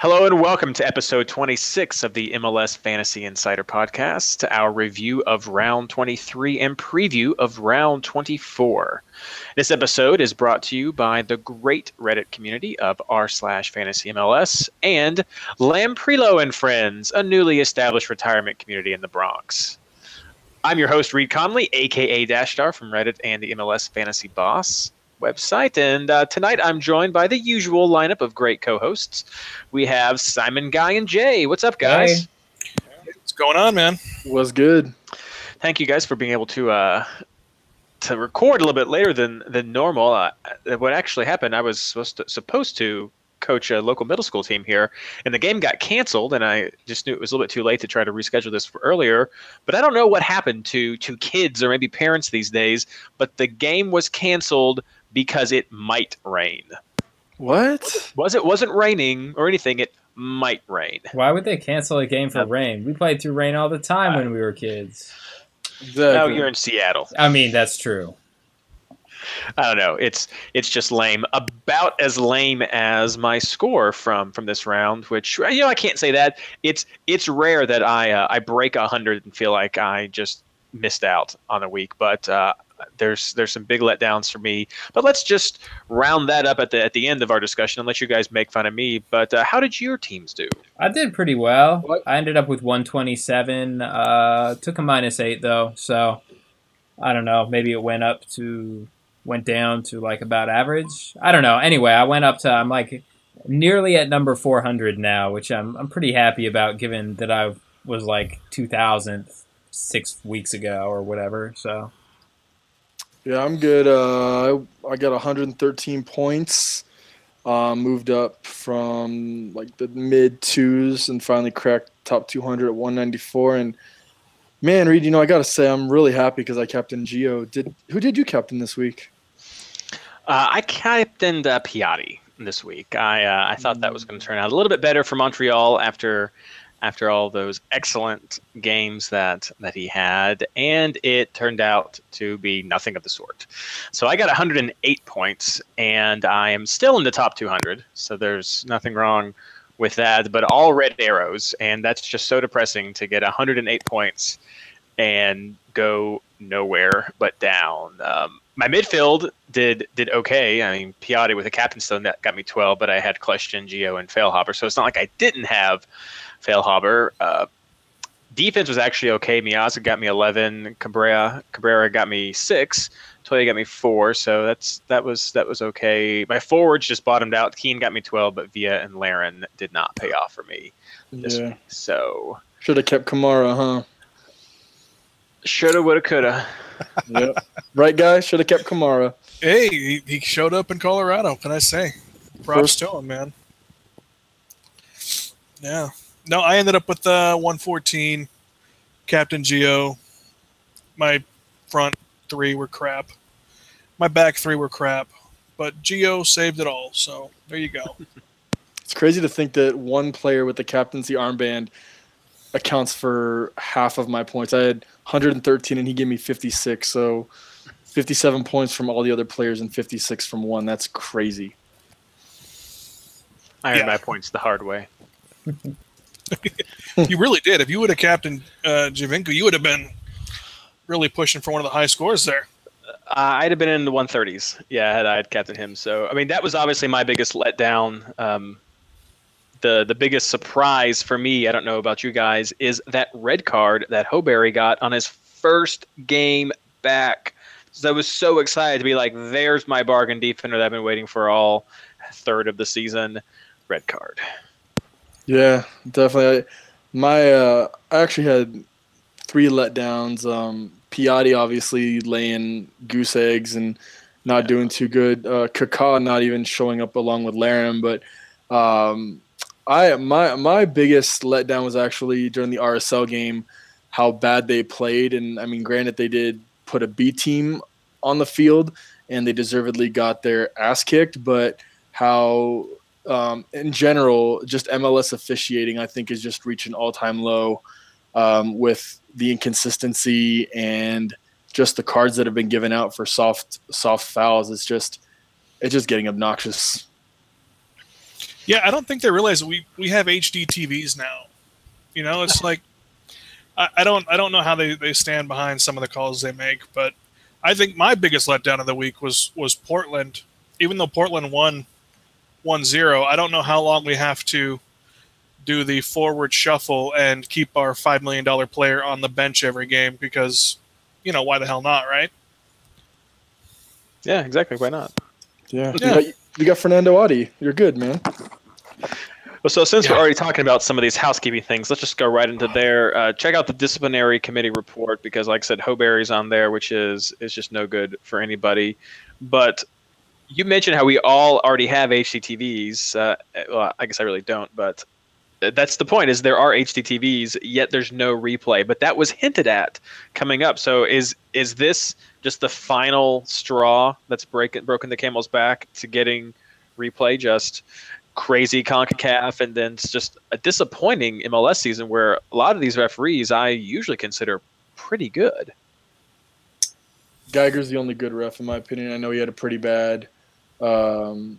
Hello and welcome to episode 26 of the MLS Fantasy Insider Podcast, our review of round 23 and preview of round 24. This episode is brought to you by the great Reddit community of r slash fantasy MLS and Lamprilo and Friends, a newly established retirement community in the Bronx. I'm your host, Reed Conley, aka Dash Star from Reddit and the MLS Fantasy Boss website. And uh, tonight I'm joined by the usual lineup of great co hosts. We have Simon, Guy, and Jay. What's up, guys? Hey. What's going on, man? Was good. Thank you guys for being able to. Uh, to record a little bit later than than normal. Uh, what actually happened, I was supposed to, supposed to coach a local middle school team here, and the game got canceled, and I just knew it was a little bit too late to try to reschedule this for earlier. But I don't know what happened to to kids or maybe parents these days. But the game was canceled because it might rain. What? Was it wasn't raining or anything? It might rain. Why would they cancel a game for rain? We played through rain all the time when we were kids. Exactly. Now you're in Seattle. I mean, that's true. I don't know. It's it's just lame. About as lame as my score from from this round, which you know I can't say that. It's it's rare that I uh, I break a hundred and feel like I just missed out on a week, but uh, there's there's some big letdowns for me. But let's just round that up at the at the end of our discussion and let you guys make fun of me. But uh, how did your teams do? I did pretty well. What? I ended up with 127. Uh, took a minus eight though, so I don't know. Maybe it went up to went down to like about average. I don't know. Anyway, I went up to I'm like nearly at number 400 now, which I'm I'm pretty happy about given that I was like 2000 six weeks ago or whatever. So yeah, I'm good. Uh, I got 113 points. Uh, moved up from like the mid twos and finally cracked top 200 at 194. And man, Reed, you know I gotta say I'm really happy because I captained Gio. Did who did you captain this week? Uh, I captained uh, Piatti this week. I uh, I thought that was going to turn out a little bit better for Montreal after after all those excellent games that that he had, and it turned out to be nothing of the sort. So I got 108 points, and I am still in the top 200. So there's nothing wrong with that, but all red arrows, and that's just so depressing to get 108 points and go nowhere but down. Um, my midfield did did okay. I mean, Piatti with a captain stone that got me 12, but I had Kljestan, Gio, and Feilhaber, so it's not like I didn't have Feilhaber. Uh, defense was actually okay. Miazga got me 11. Cabrera Cabrera got me six. Toya got me four. So that's that was that was okay. My forwards just bottomed out. Keane got me 12, but Villa and Larin did not pay off for me this yeah. week. So should have kept Kamara, huh? Shoulda, woulda, coulda. yep. Right, guy. Should have kept Kamara. Hey, he, he, showed up in Colorado. Can I say? Props First, to him, man. Yeah no, I ended up with uh, 114, Captain Gio. My front three were crap. My back three were crap, but Gio saved it all. So there you go. it's crazy to think that one player with the captaincy armband accounts for half of my points. I had 113 and he gave me 56. So 57 points from all the other players and 56 from one. That's crazy. I earned yeah. my points the hard way. you really did. If you would have captained uh, Giovinco, you would have been really pushing for one of the high scores there. Uh, I'd have been in the 130s. Yeah, had I had captained him. So I mean, that was obviously my biggest letdown. Um, the the biggest surprise for me, I don't know about you guys, is that red card that Hoberry got on his first game back. So I was so excited to be like, "There's my bargain defender that I've been waiting for all third of the season." Red card. Yeah, definitely. I, my uh, I actually had three letdowns. Um, Piatti obviously laying goose eggs and not yeah. doing too good. Uh, Kaká not even showing up along with Larin, but um, I my my biggest letdown was actually during the RSL game, how bad they played. And I mean, granted, they did put a B team on the field and they deservedly got their ass kicked, but how um, in general, just MLS officiating, I think, is just reaching all time low um, with the inconsistency and just the cards that have been given out for soft soft fouls. It's just it's just getting obnoxious. Yeah, I don't think they realize we we have HD TVs now. You know, it's like I, I don't I don't know how they, they stand behind some of the calls they make, but I think my biggest letdown of the week was was Portland. Even though Portland won 1-0, I don't know how long we have to do the forward shuffle and keep our five million dollar player on the bench every game because you know why the hell not, right? Yeah, exactly. Why not? Yeah, Yeah. You, got, you got Fanendo Adi. You're good, man. Well, so since we're already talking about some of these housekeeping things, let's just go right into there. Uh, check out the disciplinary committee report because, like I said, Hoberry's on there, which is is just no good for anybody. But you mentioned how we all already have HDTVs. Uh, well, I guess I really don't, but that's the point. Is there are HDTVs, yet there's no replay. But that was hinted at coming up. So is is this just the final straw that's breaking broken the camel's back to getting replay? Just crazy CONCACAF, and then it's just a disappointing MLS season where a lot of these referees I usually consider pretty good. Geiger's the only good ref in my opinion. I know he had a pretty bad. Um,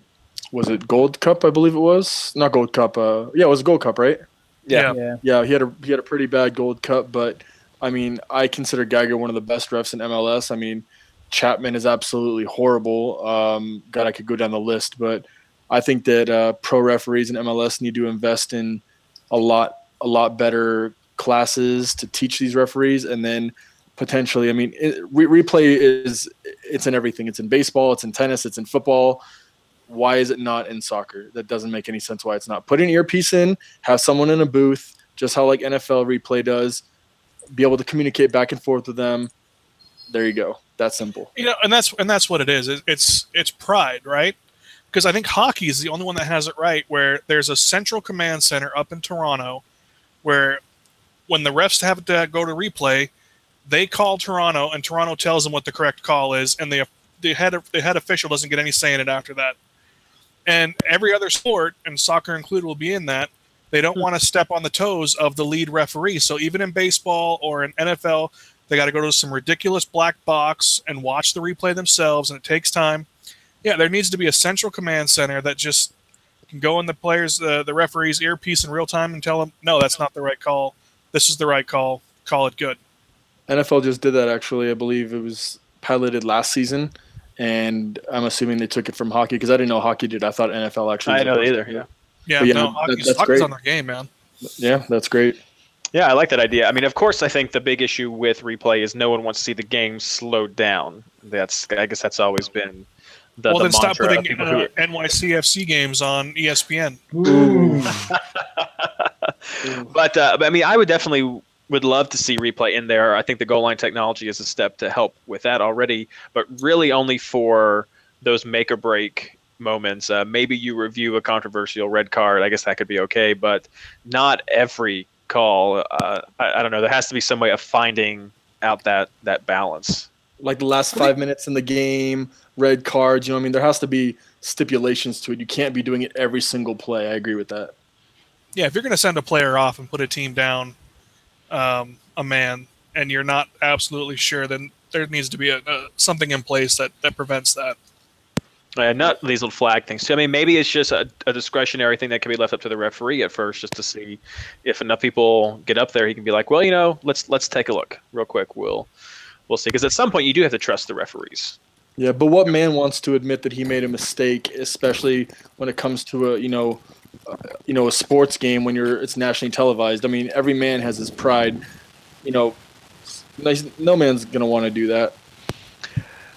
was it Gold Cup? I believe it was not Gold Cup. Uh, yeah, it was Gold Cup, right? Yeah. Yeah. Yeah, he had a he had a pretty bad Gold Cup, but I mean, I consider Geiger one of the best refs in MLS. I mean, Chapman is absolutely horrible. Um, God, I could go down the list, but I think that uh, pro referees in MLS need to invest in a lot a lot better classes to teach these referees, and then potentially, I mean, it, re- replay is it's in everything. It's in baseball, it's in tennis, it's in football. Why is it not in soccer? That doesn't make any sense. Why it's not. Put an earpiece in, have someone in a booth, just how like NFL replay does. Be able to communicate back and forth with them. There you go. That's simple. You know, and that's and that's what it is. It- It's it's pride, right? Because I think hockey is the only one that has it right, where there's a central command center up in Toronto, where when the refs have to go to replay, they call Toronto, and Toronto tells them what the correct call is, and the the head the head official doesn't get any say in it after that. And every other sport, and soccer included, will be in that. They don't want to step on the toes of the lead referee. So even in baseball or in NFL, they got to go to some ridiculous black box and watch the replay themselves, and it takes time. Yeah, there needs to be a central command center that just can go in the players, uh, the referee's earpiece in real time and tell them, no, that's not the right call. This is the right call. Call it good. NFL just did that actually. I believe it was piloted last season, and I'm assuming they took it from hockey because I didn't know hockey did. I thought NFL actually. I know either. to. Yeah. Yeah, yeah, no, that- hockey's, that's hockey's great. on their game, man. Yeah, that's great. Yeah, I like that idea. I mean, of course, I think the big issue with replay is no one wants to see the game slowed down. That's I guess that's always been the, well, the then stop putting uh, NYCFC games on ESPN. But uh, but, I mean, I would definitely would love to see replay in there. I think the goal line technology is a step to help with that already, but really only for those make or break moments. Uh, maybe you review a controversial red card. I guess that could be okay, but not every call. Uh, I, I don't know. There has to be some way of finding out that that balance. Like the last five minutes in the game, red cards. You know, what I mean, there has to be stipulations to it. You can't be doing it every single play. I agree with that. Yeah, if you're going to send a player off and put a team down um, a man, and you're not absolutely sure, then there needs to be a, a something in place that, that prevents that. Uh, not these little flag things too. I mean, maybe it's just a, a discretionary thing that can be left up to the referee at first, just to see if enough people get up there. He can be like, well, you know, let's let's take a look real quick. We'll we'll see. Because at some point, you do have to trust the referees. Yeah, but what man wants to admit that he made a mistake, especially when it comes to a you know, you know, a sports game when you're it's nationally televised. I mean, every man has his pride. You know, nice- no man's gonna want to do that.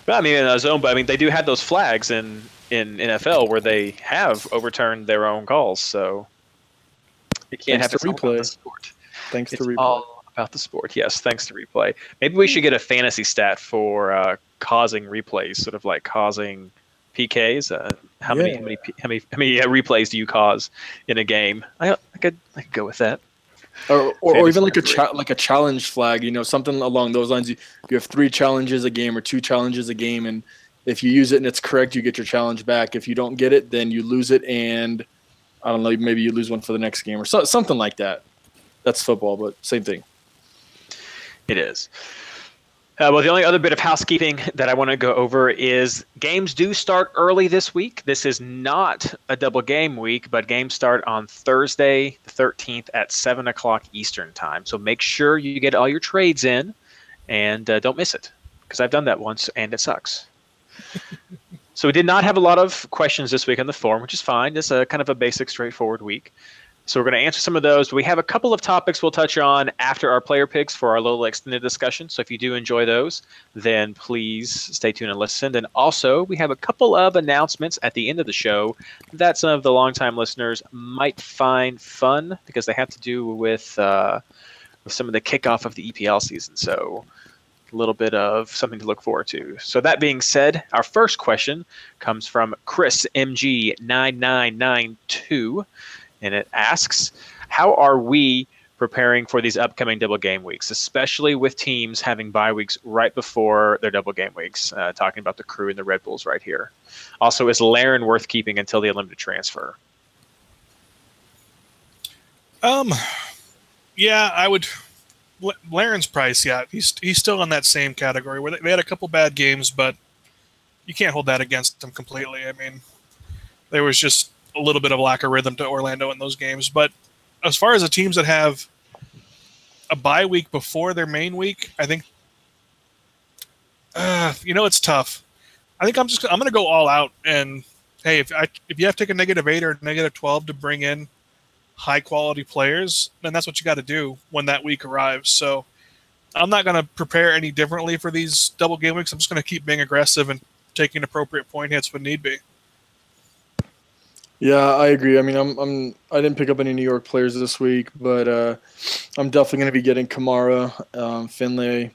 But I mean, in a zone, but I mean, they do have those flags in in NFL where they have overturned their own calls. So you can't Thanks have to it all about replay. the sport. Thanks It's to replay. all about the sport. Yes, thanks to replay. Maybe we should get a fantasy stat for uh, causing replays, sort of like causing PKs. Uh, how many Yeah. how many how many how many uh, replays do you cause in a game? I, I could I could go with that. or, or, or even like a cha- like a challenge flag, you know, something along those lines. You, you have three challenges a game or two challenges a game, and if you use it and it's correct, you get your challenge back. If you don't get it, then you lose it, and I don't know, maybe you lose one for the next game or so, something like that. That's football, but same thing. It is. Uh, well, the only other bit of housekeeping that I want to go over is games do start early this week. This is not a double game week, but games start on Thursday, the 13th at 7 o'clock Eastern Time. So make sure you get all your trades in and uh, don't miss it because I've done that once and it sucks. so we did not have a lot of questions this week on the forum, which is fine. It's a kind of a basic, straightforward week. So we're going to answer some of those. We have a couple of topics we'll touch on after our player picks for our little extended discussion. So if you do enjoy those, then please stay tuned and listen. And also, we have a couple of announcements at the end of the show that some of the longtime listeners might find fun because they have to do with, uh, with some of the kickoff of the EPL season. So a little bit of something to look forward to. So that being said, our first question comes from Chris MG9992 and it asks, How are we preparing for these upcoming double game weeks, especially with teams having bye weeks right before their double game weeks? Uh, talking about the crew and the Red Bulls right here. Also, is Larin worth keeping until the unlimited transfer? Um, yeah, I would. Larin's price, yeah, he's he's still in that same category where they had a couple bad games, but you can't hold that against them completely. I mean, there was just a little bit of lack of rhythm to Orlando in those games. But as far as the teams that have a bye week before their main week, I think uh, you know it's tough. I think I'm just I'm going to go all out and hey, if I if you have to take a negative eight or negative twelve to bring in high quality players, then that's what you got to do when that week arrives. So I'm not going to prepare any differently for these double game weeks. I'm just going to keep being aggressive and taking appropriate point hits when need be. Yeah, I agree. I mean, I'm I'm I didn't pick up any New York players this week, but uh, I'm definitely going to be getting Kamara, um, Finlay,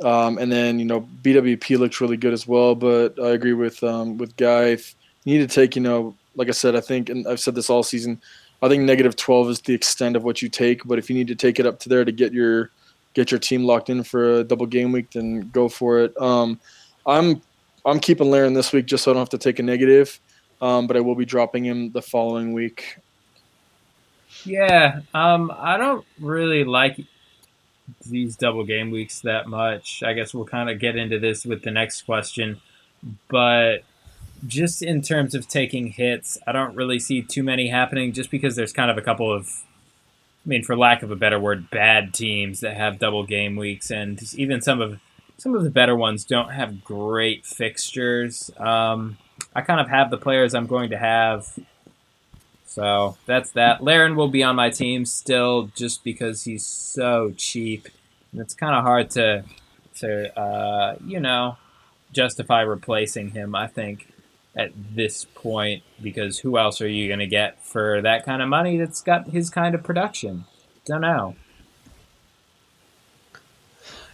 um, and then you know BWP looks really good as well. But I agree with um, with Guy. If you need to take, you know, like I said, I think, and I've said this all season. I think negative 12 is the extent of what you take. But if you need to take it up to there to get your get your team locked in for a double game week, then go for it. Um, I'm I'm keeping Larin this week just so I don't have to take a negative um, but I will be dropping him the following week. Yeah, um, I don't really like these double game weeks that much. I guess we'll kind of get into this with the next question, but just in terms of taking hits, I don't really see too many happening just because there's kind of a couple of I mean, for lack of a better word, bad teams that have double game weeks, and even some of some of the better ones don't have great fixtures. Um, I kind of have the players I'm going to have. So that's that. Larin will be on my team still just because he's so cheap. And it's kind of hard to, to uh, you know, justify replacing him, I think, at this point, because who else are you going to get for that kind of money that's got his kind of production? Don't know.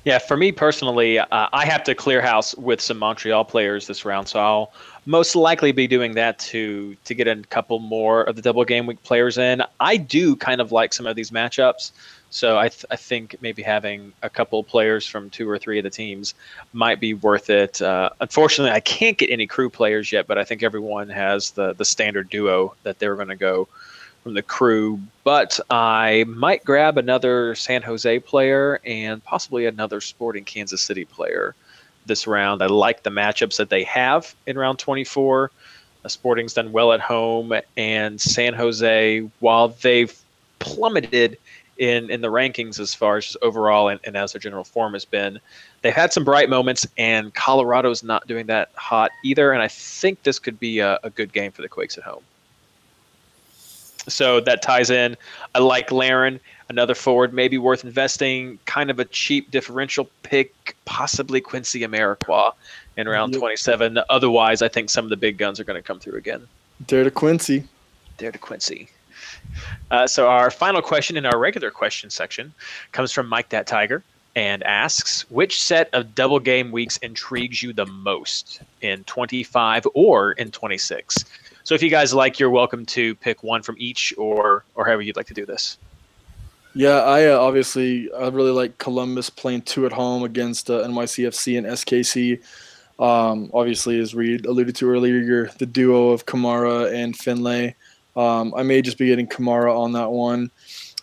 Yeah, for me personally, uh, I have to clear house with some Montreal players this round, so I'll most likely be doing that to to get a couple more of the double game week players in. I do kind of like some of these matchups, so I th- I think maybe having a couple players from two or three of the teams might be worth it. Uh, unfortunately, I can't get any crew players yet, but I think everyone has the the standard duo that they're going to go from the crew. But I might grab another San Jose player and possibly another Sporting Kansas City player this round. I like the matchups that they have in round 24. Uh, Sporting's done well at home, and San Jose, while they've plummeted in, in the rankings as far as just overall and, and as their general form has been, they've had some bright moments, and Colorado's not doing that hot either. And I think this could be a, a good game for the Quakes at home. So that ties in. I like Larin another forward maybe worth investing. Kind of a cheap differential pick, possibly Quincy Amarikwa in round yep. 27. Otherwise, I think some of the big guns are going to come through again. Dare to Quincy. Dare to Quincy. Uh, so our final question in our regular question section comes from Mike That Tiger and asks, which set of double game weeks intrigues you the most in 25 or in 26? So if you guys like, you're welcome to pick one from each or or however you'd like to do this. Yeah, I uh, obviously I really like Columbus playing two at home against uh, NYCFC and SKC. Um, obviously, as Reed alluded to earlier, the duo of Kamara and Finlay. Um, I may just be getting Kamara on that one.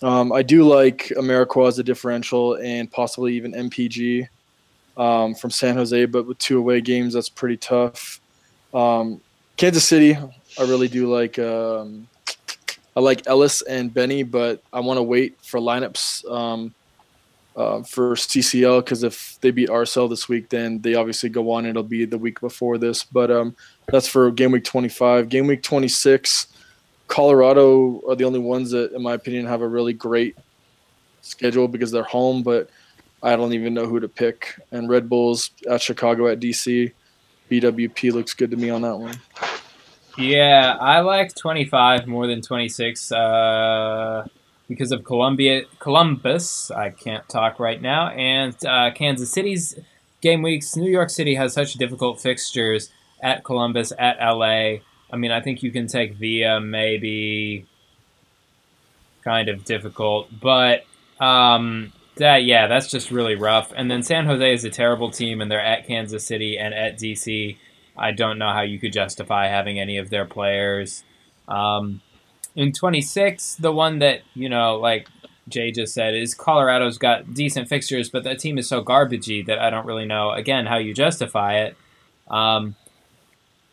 Um, I do like Amarikwa as a differential and possibly even MPG. um, from San Jose, but with two away games, that's pretty tough. Um, Kansas City, I really do like. Um, I like Ellis and Benny, but I want to wait for lineups um, uh, for CCL because if they beat RSL this week, then they obviously go on. It'll be the week before this, but um, that's for game week 25. Game week 26, Colorado are the only ones that, in my opinion, have a really great schedule because they're home, but I don't even know who to pick. And Red Bulls at Chicago at DC. BWP looks good to me on that one. Yeah, I like 25 more than 26 uh, because of Columbia, Columbus. I can't talk right now, and uh, Kansas City's game weeks. New York City has such difficult fixtures at Columbus, at LA. I mean, I think you can take Villa maybe kind of difficult, but um, that yeah, that's just really rough. And then San Jose is a terrible team, and they're at Kansas City and at DC. I don't know how you could justify having any of their players. Um, in 26, the one that you know, like Jay just said, is Colorado's got decent fixtures, but that team is so garbagey that I don't really know again how you justify it. Um,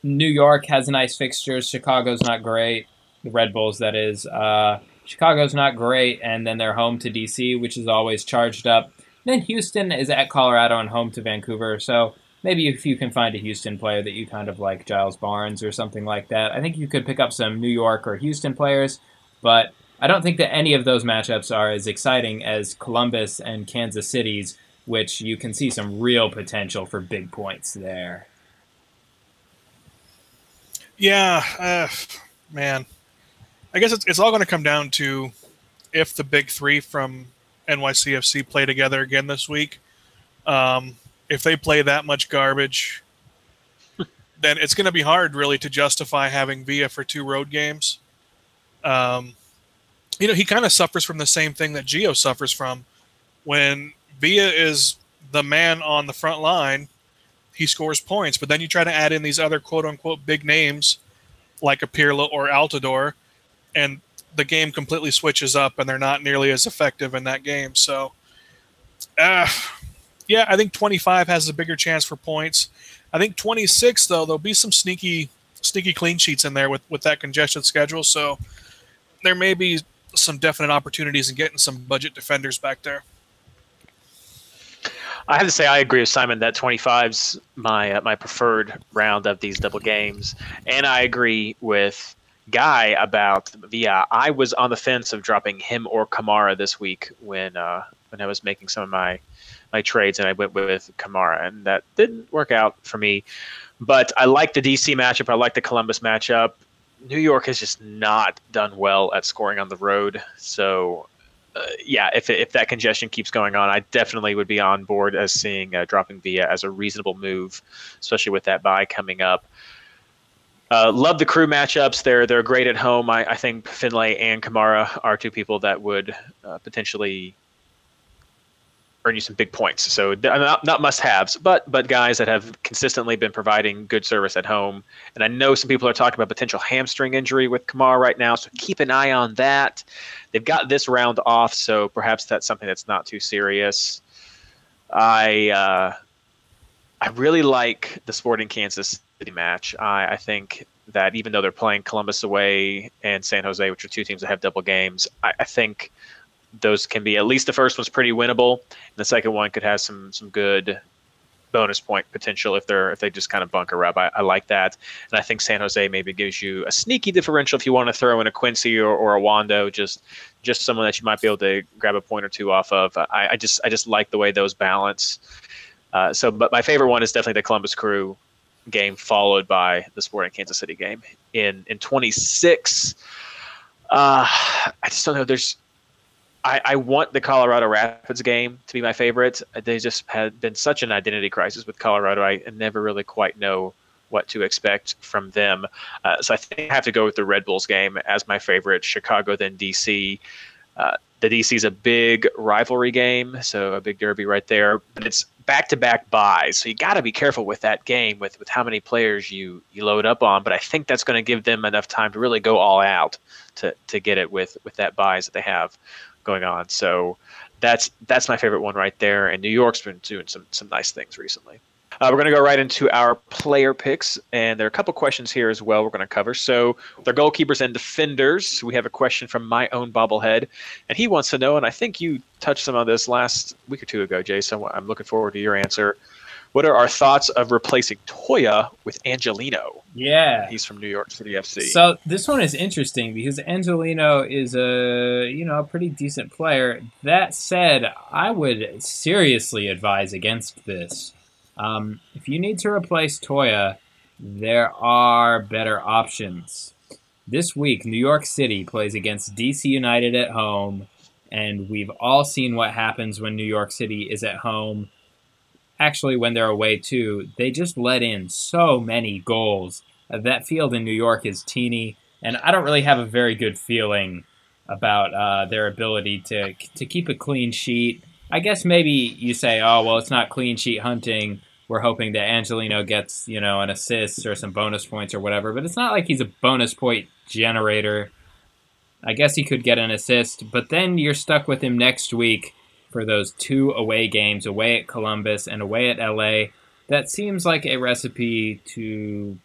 New York has nice fixtures. Chicago's not great. The Red Bulls, that is. Uh, Chicago's not great, and then they're home to DC, which is always charged up. Then Houston is at Colorado and home to Vancouver. So maybe if you can find a Houston player that you kind of like, Giles Barnes or something like that, I think you could pick up some New York or Houston players. But I don't think that any of those matchups are as exciting as Columbus and Kansas City's, which you can see some real potential for big points there. Yeah, uh, man. I guess it's, it's all going to come down to if the big three from NYCFC play together again this week. Um, if they play that much garbage, then it's going to be hard, really, to justify having Villa for two road games. Um, you know, he kind of suffers from the same thing that Gio suffers from. When Villa is the man on the front line, he scores points. But then you try to add in these other quote unquote big names like a Pirlo or Altidore, and the game completely switches up and they're not nearly as effective in that game. So, uh, yeah, I think 25 has a bigger chance for points. I think 26 though there'll be some sneaky sneaky clean sheets in there with with that congested schedule. So there may be some definite opportunities in getting some budget defenders back there. I have to say I agree with Simon that 25's my uh, my preferred round of these double games, and I agree with Guy about Villa. I was on the fence of dropping him or Kamara this week when uh, when I was making some of my my trades, and I went with Kamara, and that didn't work out for me. But I like the DC matchup. I like the Columbus matchup. New York has just not done well at scoring on the road, so uh, yeah, if, if that congestion keeps going on, I definitely would be on board as seeing uh, dropping Villa as a reasonable move, especially with that bye coming up. Uh, love the crew matchups. They're they're great at home. I, I think Finlay and Kamara are two people that would uh, potentially earn you some big points. So not, not must haves, but but guys that have consistently been providing good service at home. And I know some people are talking about potential hamstring injury with Kamara right now, so keep an eye on that. They've got this round off, so perhaps that's something that's not too serious. I uh, I really like the Sporting Kansas City match. I, I think that even though they're playing Columbus away and San Jose, which are two teams that have double games, I, I think those can be at least the first one's pretty winnable, and the second one could have some some good bonus point potential if they're if they just kind of bunker up. I, I, like that, and I think San Jose maybe gives you a sneaky differential if you want to throw in a Quincy or, or a Wondo, just just someone that you might be able to grab a point or two off of. I, I just I just like the way those balance. Uh, so, but my favorite one is definitely the Columbus Crew game, followed by the Sporting Kansas City game in in 26. Uh, I just don't know. There's I, I, want the Colorado Rapids game to be my favorite. They just had been such an identity crisis with Colorado. I never really quite know what to expect from them. Uh, so I think I have to go with the Red Bulls game as my favorite. Chicago, then DC. Uh, the DC is a big rivalry game, so a big derby right there. But it's back to back byes, so you got to be careful with that game with with how many players you you load up on. But I think that's going to give them enough time to really go all out to to get it with with that byes that they have going on. So that's that's my favorite one right there. And New York's been doing some some nice things recently. Uh, we're going to go right into our player picks, and there are a couple questions here as well we're going to cover. So, their goalkeepers and defenders, we have a question from my own bobblehead, and he wants to know, and I think you touched some of this last week or two ago, Jason. I'm looking forward to your answer. What are our thoughts of replacing Toya with Angelino? Yeah, he's from New York City FC. So this one is interesting because Angelino is a you know a pretty decent player. That said, I would seriously advise against this. Um, if you need to replace Toya, there are better options. This week, New York City plays against DC United at home, and we've all seen what happens when New York City is at home. Actually, when they're away too, they just let in so many goals. Uh, that field in New York is teeny, and I don't really have a very good feeling about uh, their ability to to keep a clean sheet I guess maybe you say, oh, well, it's not clean sheet hunting. We're hoping that Angelino gets, you know, an assist or some bonus points or whatever, but it's not like he's a bonus point generator. I guess he could get an assist, but then you're stuck with him next week for those two away games, away at Columbus and away at LA. That seems like a recipe to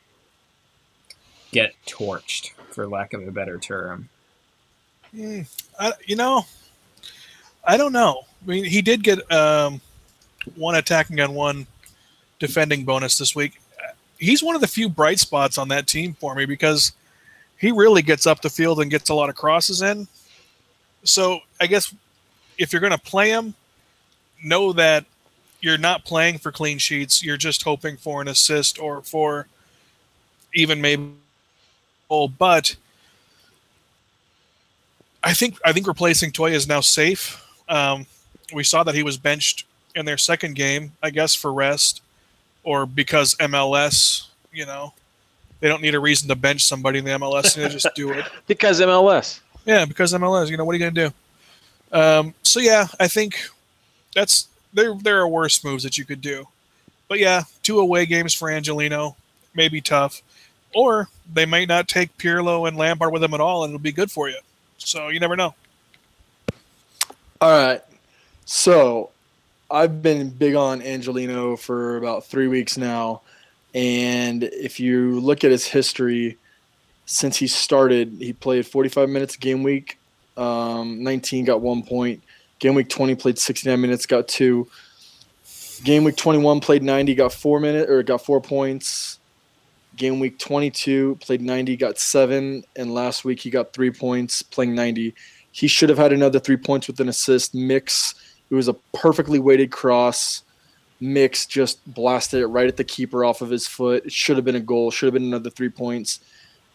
get torched, for lack of a better term. Mm, I, you know, I don't know. I mean, he did get um, one attacking on one defending bonus this week. He's one of the few bright spots on that team for me because he really gets up the field and gets a lot of crosses in. So I guess if you're going to play him, know that you're not playing for clean sheets. You're just hoping for an assist or for even maybe. But I think I think replacing Toye is now safe. Um, we saw that he was benched in their second game, I guess, for rest or because MLS, you know, they don't need a reason to bench somebody in the MLS. They just do it. because MLS. Yeah, because MLS. You know, what are you going to do? Um, so, yeah, I think that's there, there are worse moves that you could do. But, yeah, two away games for Angelino may be tough. Or they might not take Pirlo and Lampard with them at all, and it'll be good for you. So you never know. All right. So I've been big on Angelino for about three weeks now. And if you look at his history, since he started, he played 45 minutes game week, um, 19 got one point. Game week 20 played 69 minutes, got two. Game week 21 played 90, got four minutes or got four points. Game week 22 played 90, got seven, and last week he got three points, playing 90. He should have had another three points with an assist. Mix, it was a perfectly weighted cross. Mix just blasted it right at the keeper off of his foot. It should have been a goal. Should have been another three points.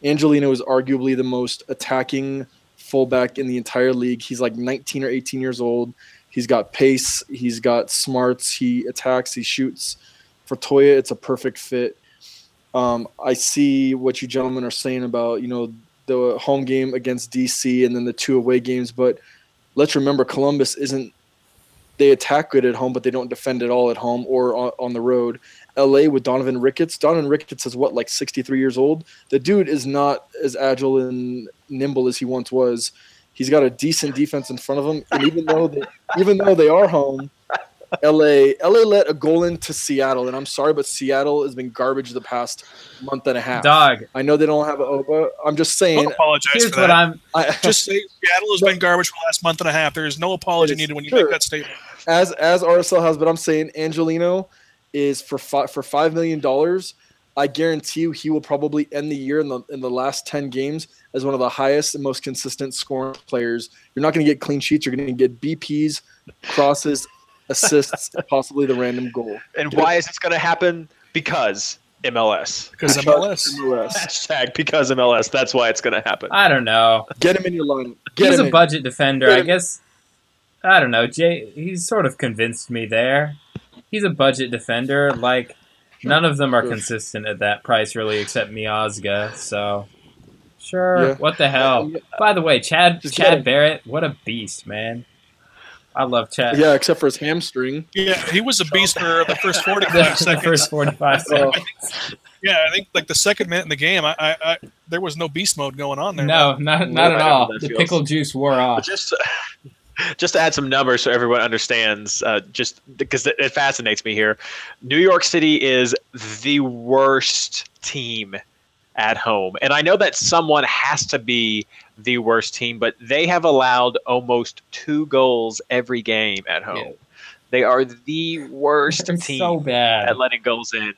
Angelino is arguably the most attacking fullback in the entire league. He's like 19 or 18 years old. He's got pace. He's got smarts. He attacks. He shoots. For Toye, it's a perfect fit. Um, I see what you gentlemen are saying about you know the home game against DC and then the two away games. But let's remember, Columbus isn't. They attack good at home, but they don't defend at all at home or on, on the road. LA with Donovan Ricketts. Donovan Ricketts is what, like 63 years old? The dude is not as agile and nimble as he once was. He's got a decent defense in front of him, and even though they, even though they are home, LA LA let a goal into Seattle, and I'm sorry, but Seattle has been garbage the past month and a half. Dog. I know they don't have an Oba. I'm just saying. Don't apologize Here's for what that. I'm. I, just say Seattle has been garbage for the last month and a half. There is no apology needed when you true. make that statement. as as RSL has, but I'm saying Angelino is for five for five million dollars. I guarantee you he will probably end the year in the in the last ten games as one of the highest and most consistent scoring players. You're not going to get clean sheets. You're going to get BPs, crosses, assists, and possibly the random goal. And why is this going to happen? Because MLS. Because MLS. MLS. Hashtag because MLS. That's why it's going to happen. I don't know. Get him in your lineup. Get he's him a in. budget defender. I guess. I don't know. Jay. He's sort of convinced me there. He's a budget defender. Like none of them are Sure. consistent at that price, really, except Miazga. So sure. Yeah. What the hell? Yeah. By the way, Chad Just Chad him. Barrett, what a beast, man. I love Chad. Yeah, except for his hamstring. Yeah, he was a beast for the first 45 seconds. the first 45 Oh, seconds. Yeah, I think like the second minute in the game, I, I, I there was no beast mode going on there. No, not, not at all. The pickle juice wore But off. just uh, just to add some numbers so everyone understands, uh, just because it, it fascinates me here, New York City is the worst team at home, and I know that someone has to be the worst team, but they have allowed almost two goals every game at home. Yeah. They are the worst They're team so bad. at letting goals in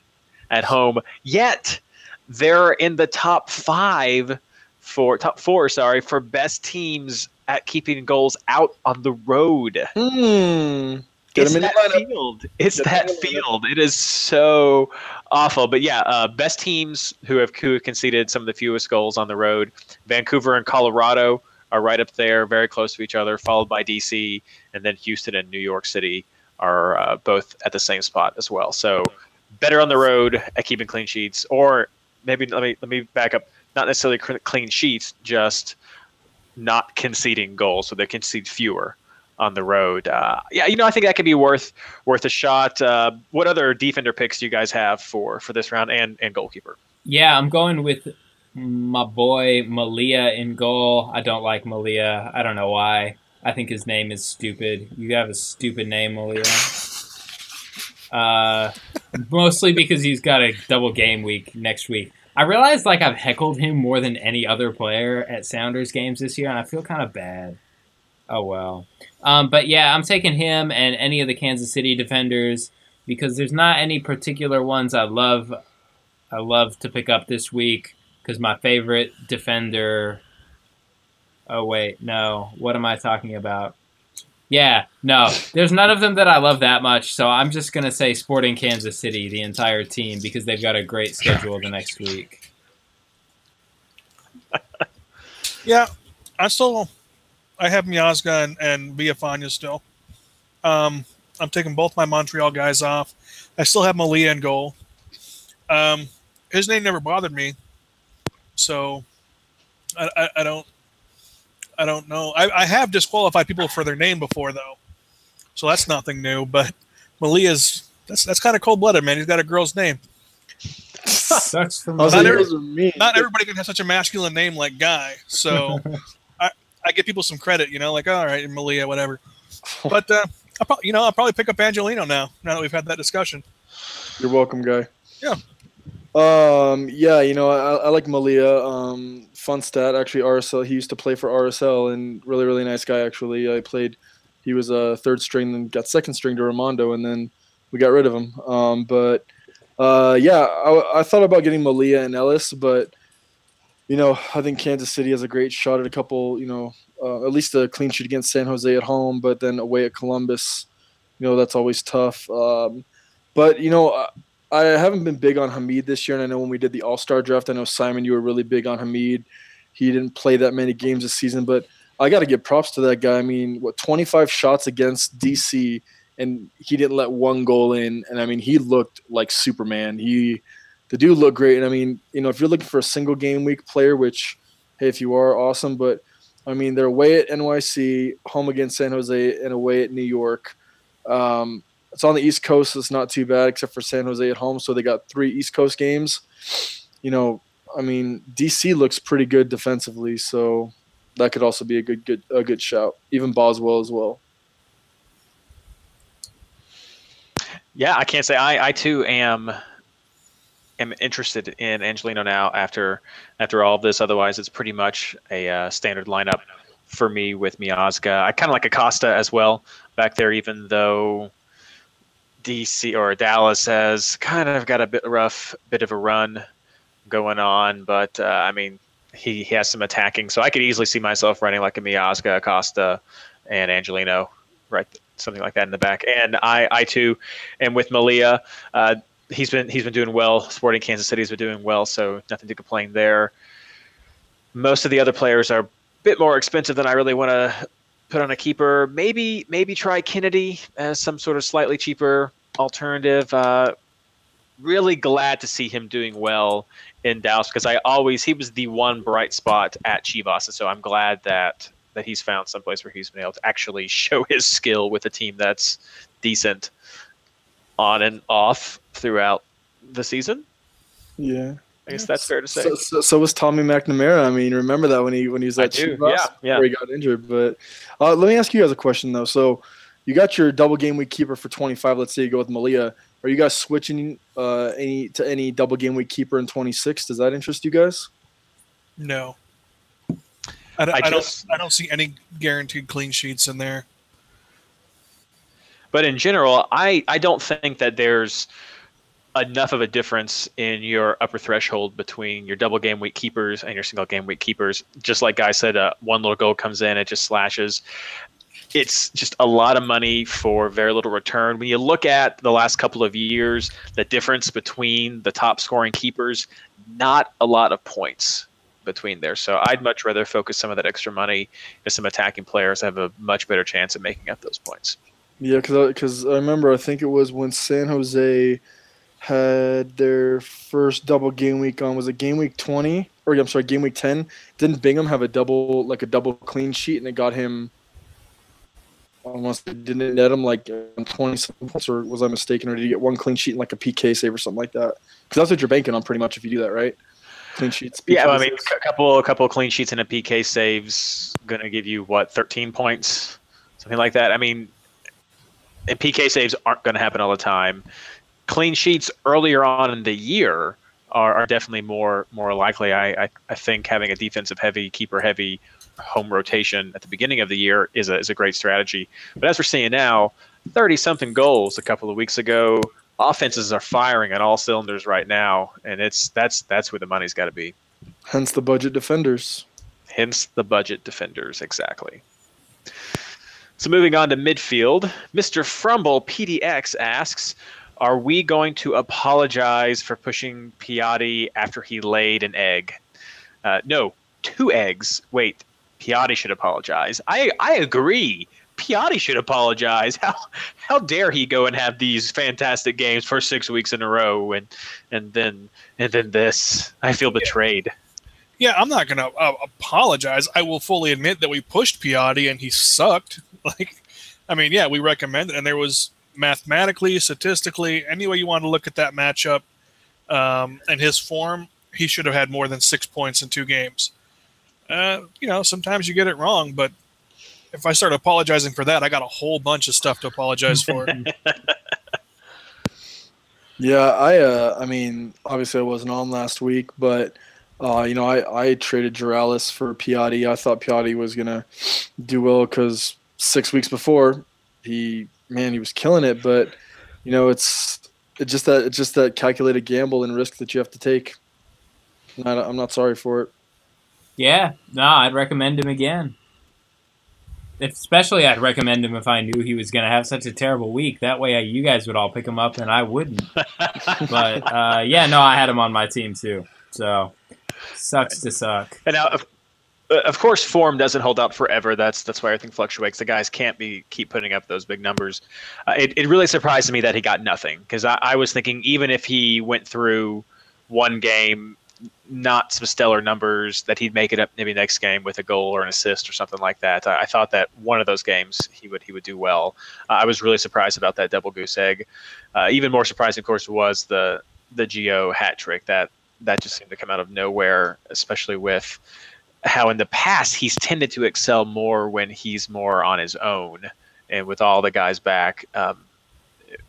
at home. Yet they're in the top five for top four, sorry, for best teams at keeping goals out on the road. Hmm. Get it's that field. It's Get that in the lineup. field. It is so awful. But yeah, uh, best teams who have who conceded some of the fewest goals on the road. Vancouver and Colorado are right up there, very close to each other, followed by DC, and then Houston and New York City are uh, both at the same spot as well. So better on the road at keeping clean sheets, or maybe let me let me back up. Not necessarily clean sheets, just not conceding goals, so they concede fewer on the road. Uh, yeah, you know, I think that could be worth worth a shot. Uh, what other defender picks do you guys have for for this round and and goalkeeper? Yeah, I'm going with my boy Melia in goal. I don't like Melia. I don't know why. I think his name is stupid. You have a stupid name, Melia. Uh, mostly because he's got a double game week next week. I realized like I've heckled him more than any other player at Sounders games this year, and I feel kind of bad. Oh well. Um, but yeah, I'm taking him and any of the Kansas City defenders because there's not any particular ones I love I love to pick up this week because my favorite defender. Oh wait, no. What am I talking about? Yeah, no. There's none of them that I love that much, so I'm just gonna say Sporting Kansas City, the entire team, because they've got a great schedule the next week. Yeah, I still I have Miazga and, and Villafana still. Um, I'm taking both my Montreal guys off. I still have Melia in goal. Um, his name never bothered me, so I, I, I don't I don't know. I, I have disqualified people for their name before though, so that's nothing new. But Melia's that's that's kind of cold blooded, man. He's got a girl's name. Sucks for I Not every- those are mean. Not everybody can have such a masculine name like Guy, so I, I give people some credit. You know, like all right, Melia, whatever. But uh, I probably, you know, I'll probably pick up Angelino now. Now that we've had that discussion. You're welcome, guy. Yeah. Um. Yeah. You know, I, I like Melia. Um. Fun stat. Actually, RSL. He used to play for RSL, and really, really nice guy. Actually, I played. He was a uh, third string, then got second string to Rimando, and then we got rid of him. Um. But, uh, yeah, I, I thought about getting Melia and Ellis, but, you know, I think Kansas City has a great shot at a couple. You know, uh, at least a clean sheet against San Jose at home, but then away at Columbus, you know, that's always tough. Um, but you know, I- haven't been big on Hamid this year, and I know when we did the All Star draft, I know Simon, you were really big on Hamid. He didn't play that many games this season, but I got to give props to that guy. I mean, what 25 shots against DC, and he didn't let one goal in, and I mean, he looked like Superman. He, the dude looked great, and I mean, you know, if you're looking for a single game week player, which, hey, if you are, awesome, but I mean, they're away at NYC, home against San Jose, and away at New York. Um, it's on the East Coast, so it's not too bad, except for San Jose at home. So they got three East Coast games. You know, I mean, DC looks pretty good defensively, so that could also be a good, good, a good shout. Even Boswell as well. Yeah, I can't say I, I too am am interested in Angelino now after after all of this. Otherwise, it's pretty much a uh, standard lineup for me with Miazga. I kind of like Acosta as well back there, even though DC or Dallas has kind of got a bit rough, bit of a run going on. But uh, I mean, he, he has some attacking, so I could easily see myself running like a Miazga, Acosta, and Angelino, right, something like that in the back. And I I too am with Melia. Uh, he's been he's been doing well. Sporting Kansas City's been doing well, so nothing to complain there. Most of the other players are a bit more expensive than I really want to put on a keeper. Maybe maybe try Kennedy as some sort of slightly cheaper alternative. Uh, really glad to see him doing well in Dallas because I always he was the one bright spot at Chivas, and so I'm glad that that he's found someplace where he's been able to actually show his skill with a team that's decent on and off throughout the season. Yeah. I guess that's fair to say. So, so, so, was Tommy McNamara. I mean, remember that when he when he was at Chivas yeah, yeah. before he got injured. But uh, let me ask you guys a question though. So you got your double game week keeper for 25. Let's say you go with Melia. Are you guys switching uh, any to any double game week keeper in 26? Does that interest you guys? No. I, don't, I, just, I don't. I don't see any guaranteed clean sheets in there. But in general, I I don't think that there's enough of a difference in your upper threshold between your double game week keepers and your single game week keepers. Just like Guy said, uh, one little goal comes in, it just slashes. It's just a lot of money for very little return. When you look at the last couple of years, the difference between the top scoring keepers, not a lot of points between there. So I'd much rather focus some of that extra money if some attacking players have a much better chance of making up those points. Yeah, because I remember I think it was when San Jose had their first double game week on was it game week 20 or I'm sorry game week 10 didn't Bingham have a double like a double clean sheet and it got him almost didn't net him like um, 20 points? Or was I mistaken? Or did he get one clean sheet and like a PK save or something like that? Because that's what you're banking on pretty much if you do that right? Clean sheets yeah I mean a couple a couple of clean sheets and a PK saves gonna give you what 13 points? Something like that. I mean and PK saves aren't going to happen all the time clean sheets earlier on in the year are, are definitely more more likely. I, I, I think having a defensive heavy, keeper heavy home rotation at the beginning of the year is a, is a great strategy. But as we're seeing now, 30 something goals a couple of weeks ago. Offenses are firing on all cylinders right now, and it's that's that's where the money's got to be. Hence the budget defenders. Hence the budget defenders, exactly. So moving on to midfield, Mr. Frumble PDX asks, are we going to apologize for pushing Piatti after he laid an egg? Uh, no, two eggs. Wait, Piatti should apologize. I I agree. Piatti should apologize. How how dare he go and have these fantastic games for six weeks in a row and and then and then this? I feel betrayed. Yeah, I'm not going to uh, apologize. I will fully admit that we pushed Piatti and he sucked. Like, I mean, yeah, we recommended, and there was mathematically, statistically, any way you want to look at that matchup, um, and his form, he should have had more than six points in two games. Uh, you know, sometimes you get it wrong, but if I start apologizing for that, I got a whole bunch of stuff to apologize for. yeah, I, uh, I mean, obviously I wasn't on last week, but. Uh, you know, I, I traded Juralis for Piatti. I thought Piatti was going to do well because six weeks before he man, he was killing it. But you know, it's it's just that it's just that calculated gamble and risk that you have to take. Not, I'm not sorry for it. Yeah, no, I'd recommend him again. Especially, I'd recommend him if I knew he was going to have such a terrible week. That way, you guys would all pick him up and I wouldn't. but uh, yeah, no, I had him on my team too. So sucks to suck. And now, of course, form doesn't hold out forever. That's that's why everything fluctuates. The guys can't be keep putting up those big numbers. Uh, it it really surprised me that he got nothing because I, I was thinking even if he went through one game, not some stellar numbers, that he'd make it up maybe next game with a goal or an assist or something like that. I, I thought that one of those games he would he would do well. Uh, I was really surprised about that double goose egg. Uh, even more surprising, of course, was the the Gio hat trick that that just seemed to come out of nowhere, especially with how in the past he's tended to excel more when he's more on his own, and with all the guys back, um, it,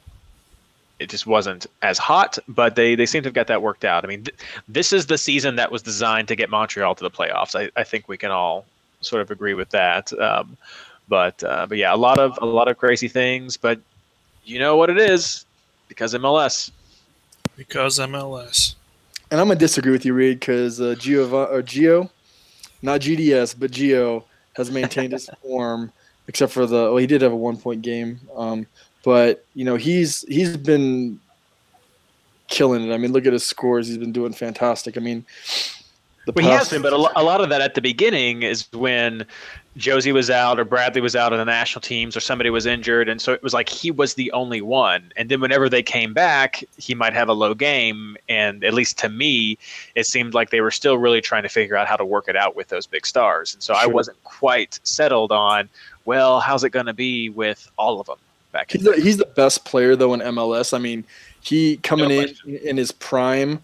it, just wasn't as hot. But they they seem to have got that worked out. I mean, th- this is the season that was designed to get Montreal to the playoffs. I, I think we can all sort of agree with that. Um, but uh, but yeah, a lot of a lot of crazy things. But you know what it is because MLS. Because MLS. And I'm gonna disagree with you, Reed, because uh, Gio or Gio not GDS, but Gio has maintained his form, except for the well, he did have a one point game. Um, but you know he's he's been killing it. I mean, look at his scores; he's been doing fantastic. I mean, The well, he has been, but a, lot of that at the beginning is when Jozy was out or Bradley was out on the national teams or somebody was injured, and so it was like he was the only one. And then whenever they came back, he might have a low game, and at least to me, it seemed like they were still really trying to figure out how to work it out with those big stars. And so sure. I wasn't quite settled on, well, how's it going to be with all of them back? He's the, he's the best player though in MLS. I mean, he coming no in in his prime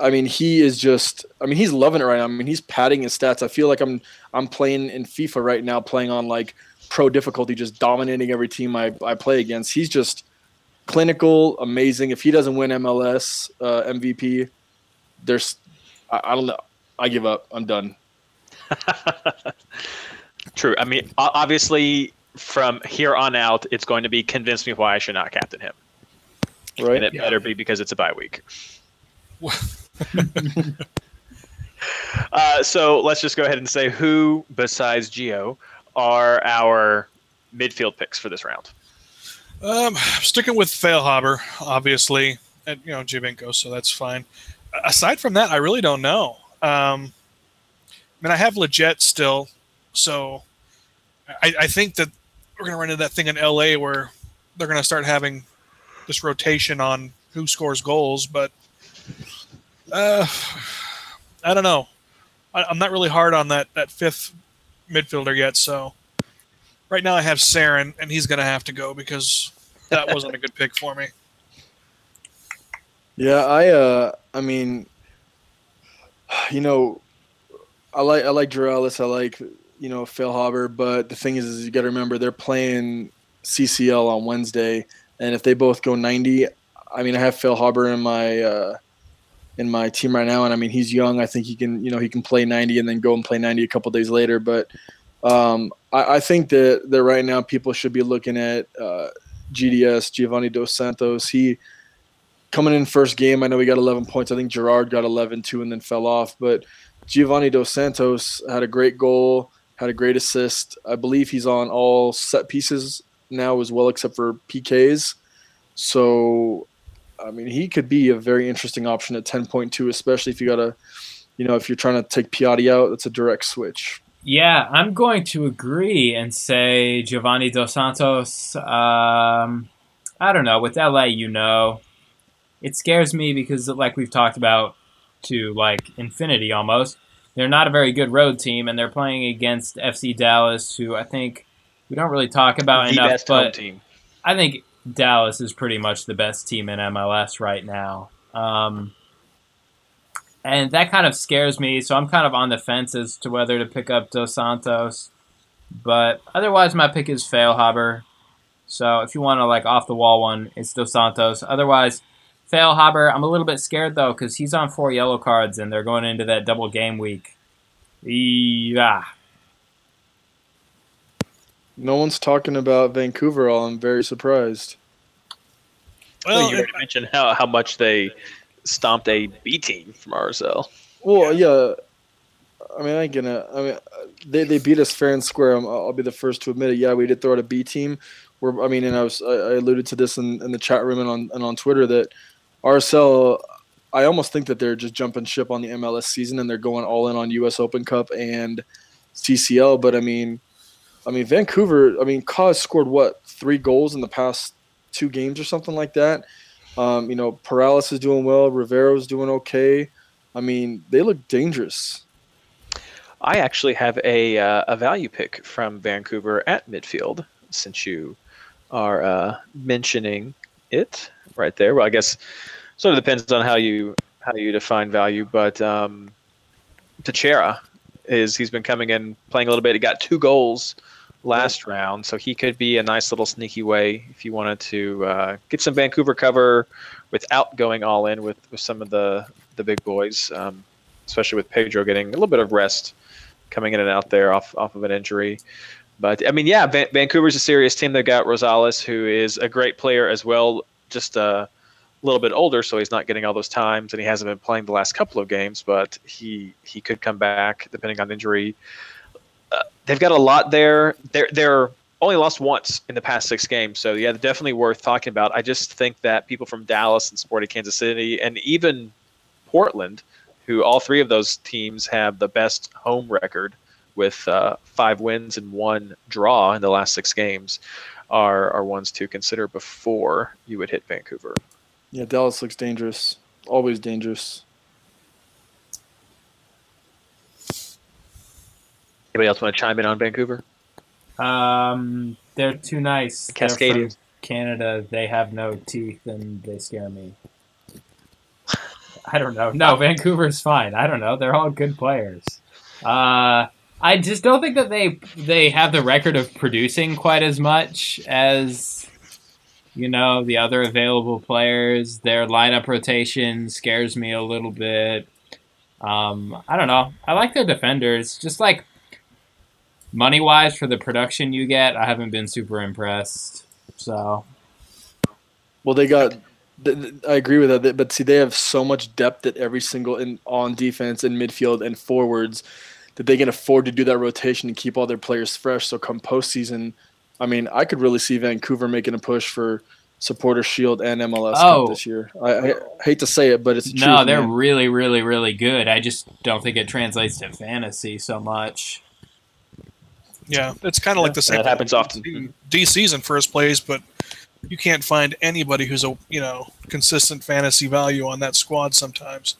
I mean, he is just. I mean, he's loving it right now. I mean, he's padding his stats. I feel like I'm I'm playing in FIFA right now, playing on like pro difficulty, just dominating every team I, I play against. He's just clinical, amazing. If he doesn't win MLS uh, MVP, there's I, I don't know. I give up. I'm done. True. I mean, obviously, from here on out, it's going to be convince me why I should not captain him. Right. And it yeah. better be because it's a bye week. Uh, so let's just go ahead and say who, besides Gio, are our midfield picks for this round. Um, sticking with Feilhaber, obviously, and you know Giovinco, so that's fine. Aside from that, I really don't know. Um, I mean, I have Lletget still, so I, I think that we're going to run into that thing in LA where they're going to start having this rotation on who scores goals, but uh, I don't know. I, am not really hard on that that fifth midfielder yet. So right now I have Cerén, and he's going to have to go because that wasn't a good pick for me. Yeah, I uh, I mean, you know, I like I like Dorrellis, I like you know Feilhaber, but the thing is, is you got to remember they're playing CCL on Wednesday, and if they both go 90, I mean, I have Feilhaber in my uh, in my team right now, and I mean he's young. I think he can you know he can play 90 and then go and play 90 a couple days later. But um, I, I, think that that right now people should be looking at uh, GDS Giovanni Dos Santos. He coming in first game. I know he got 11 points. I think Gerrard got 11 too, and then fell off. But Giovanni Dos Santos had a great goal, had a great assist. I believe he's on all set pieces now as well, except for PKs. So I mean, he could be a very interesting option at 10.2, especially if you got to, you know, if you're trying to take Piatti out, that's a direct switch. Yeah, I'm going to agree and say Giovanni Dos Santos. Um, I don't know. With LA, you know, it scares me because, like we've talked about to like infinity almost, they're not a very good road team, and they're playing against FC Dallas, who I think we don't really talk about the enough. but I think Dallas is pretty much the best team in MLS right now. Um, and that kind of scares me, so I'm kind of on the fence as to whether to pick up Dos Santos. But otherwise, my pick is Feilhaber. So if you want to like off the wall one, it's Dos Santos. Otherwise, Feilhaber. I'm a little bit scared though because he's on four yellow cards and they're going into that double game week. Yeah, no one's talking about Vancouver. All I'm very surprised. Well, well you already mentioned how, how much they stomped a B team from RSL. Well, yeah. I mean, I ain't gonna. I mean, they, they beat us fair and square. Um, i will be the first to admit it. Yeah, we did throw out a B team. Where I mean, and I was I, I alluded to this in, in the chat room and on and on Twitter that RSL. I almost think that they're just jumping ship on the MLS season and they're going all in on U.S. Open Cup and CCL. But I mean, I mean, Vancouver. I mean, Cause scored what three goals in the past two games or something like that. Um, you know, Perales is doing well. Rivero's doing okay. I mean, they look dangerous. I actually have a uh, a value pick from Vancouver at midfield. Since you are uh, mentioning it right there, well, I guess sort of depends on how you how you define value, but um, is he's been coming in playing a little bit. He got two goals last round, so he could be a nice little sneaky way if you wanted to uh, get some Vancouver cover without going all in with, with some of the the big boys, um, especially with Pedro getting a little bit of rest coming in and out there off off of an injury. But I mean, yeah, Van- Vancouver's a serious team. They've got Rosales, who is a great player as well, just a little bit older, so he's not getting all those times, and he hasn't been playing the last couple of games. But he he could come back depending on injury they've got a lot there. They're they're only lost once in the past six games, so yeah, definitely worth talking about. I just think that people from Dallas and Sporting Kansas City and even Portland, who all three of those teams have the best home record with uh, five wins and one draw in the last six games, are are ones to consider before you would hit Vancouver. Yeah, Dallas looks dangerous. Always dangerous. Anybody else want to chime in on Vancouver? Um, they're too nice. Cascadians. Canada, they have no teeth and they scare me. I don't know. No, Vancouver's fine. I don't know. They're all good players. Uh, I just don't think that they they have the record of producing quite as much as you know the other available players. Their lineup rotation scares me a little bit. Um, I don't know. I like their defenders. Just like money wise for the production you get, I haven't been super impressed. So, well, they got. I agree with that, but see, they have so much depth at every single in on defense and midfield and forwards that they can afford to do that rotation and keep all their players fresh. So come postseason, I mean, I could really see Vancouver making a push for supporter shield and MLS oh. Cup this year. I, I, hate to say it, but it's true. no. Truth, they're man. really, really, really good. I just don't think it translates to fantasy so much. Yeah, it's kind of yeah, like the same. Thing. That happens often. DC's in first place, but you can't find anybody who's a you know consistent fantasy value on that squad sometimes.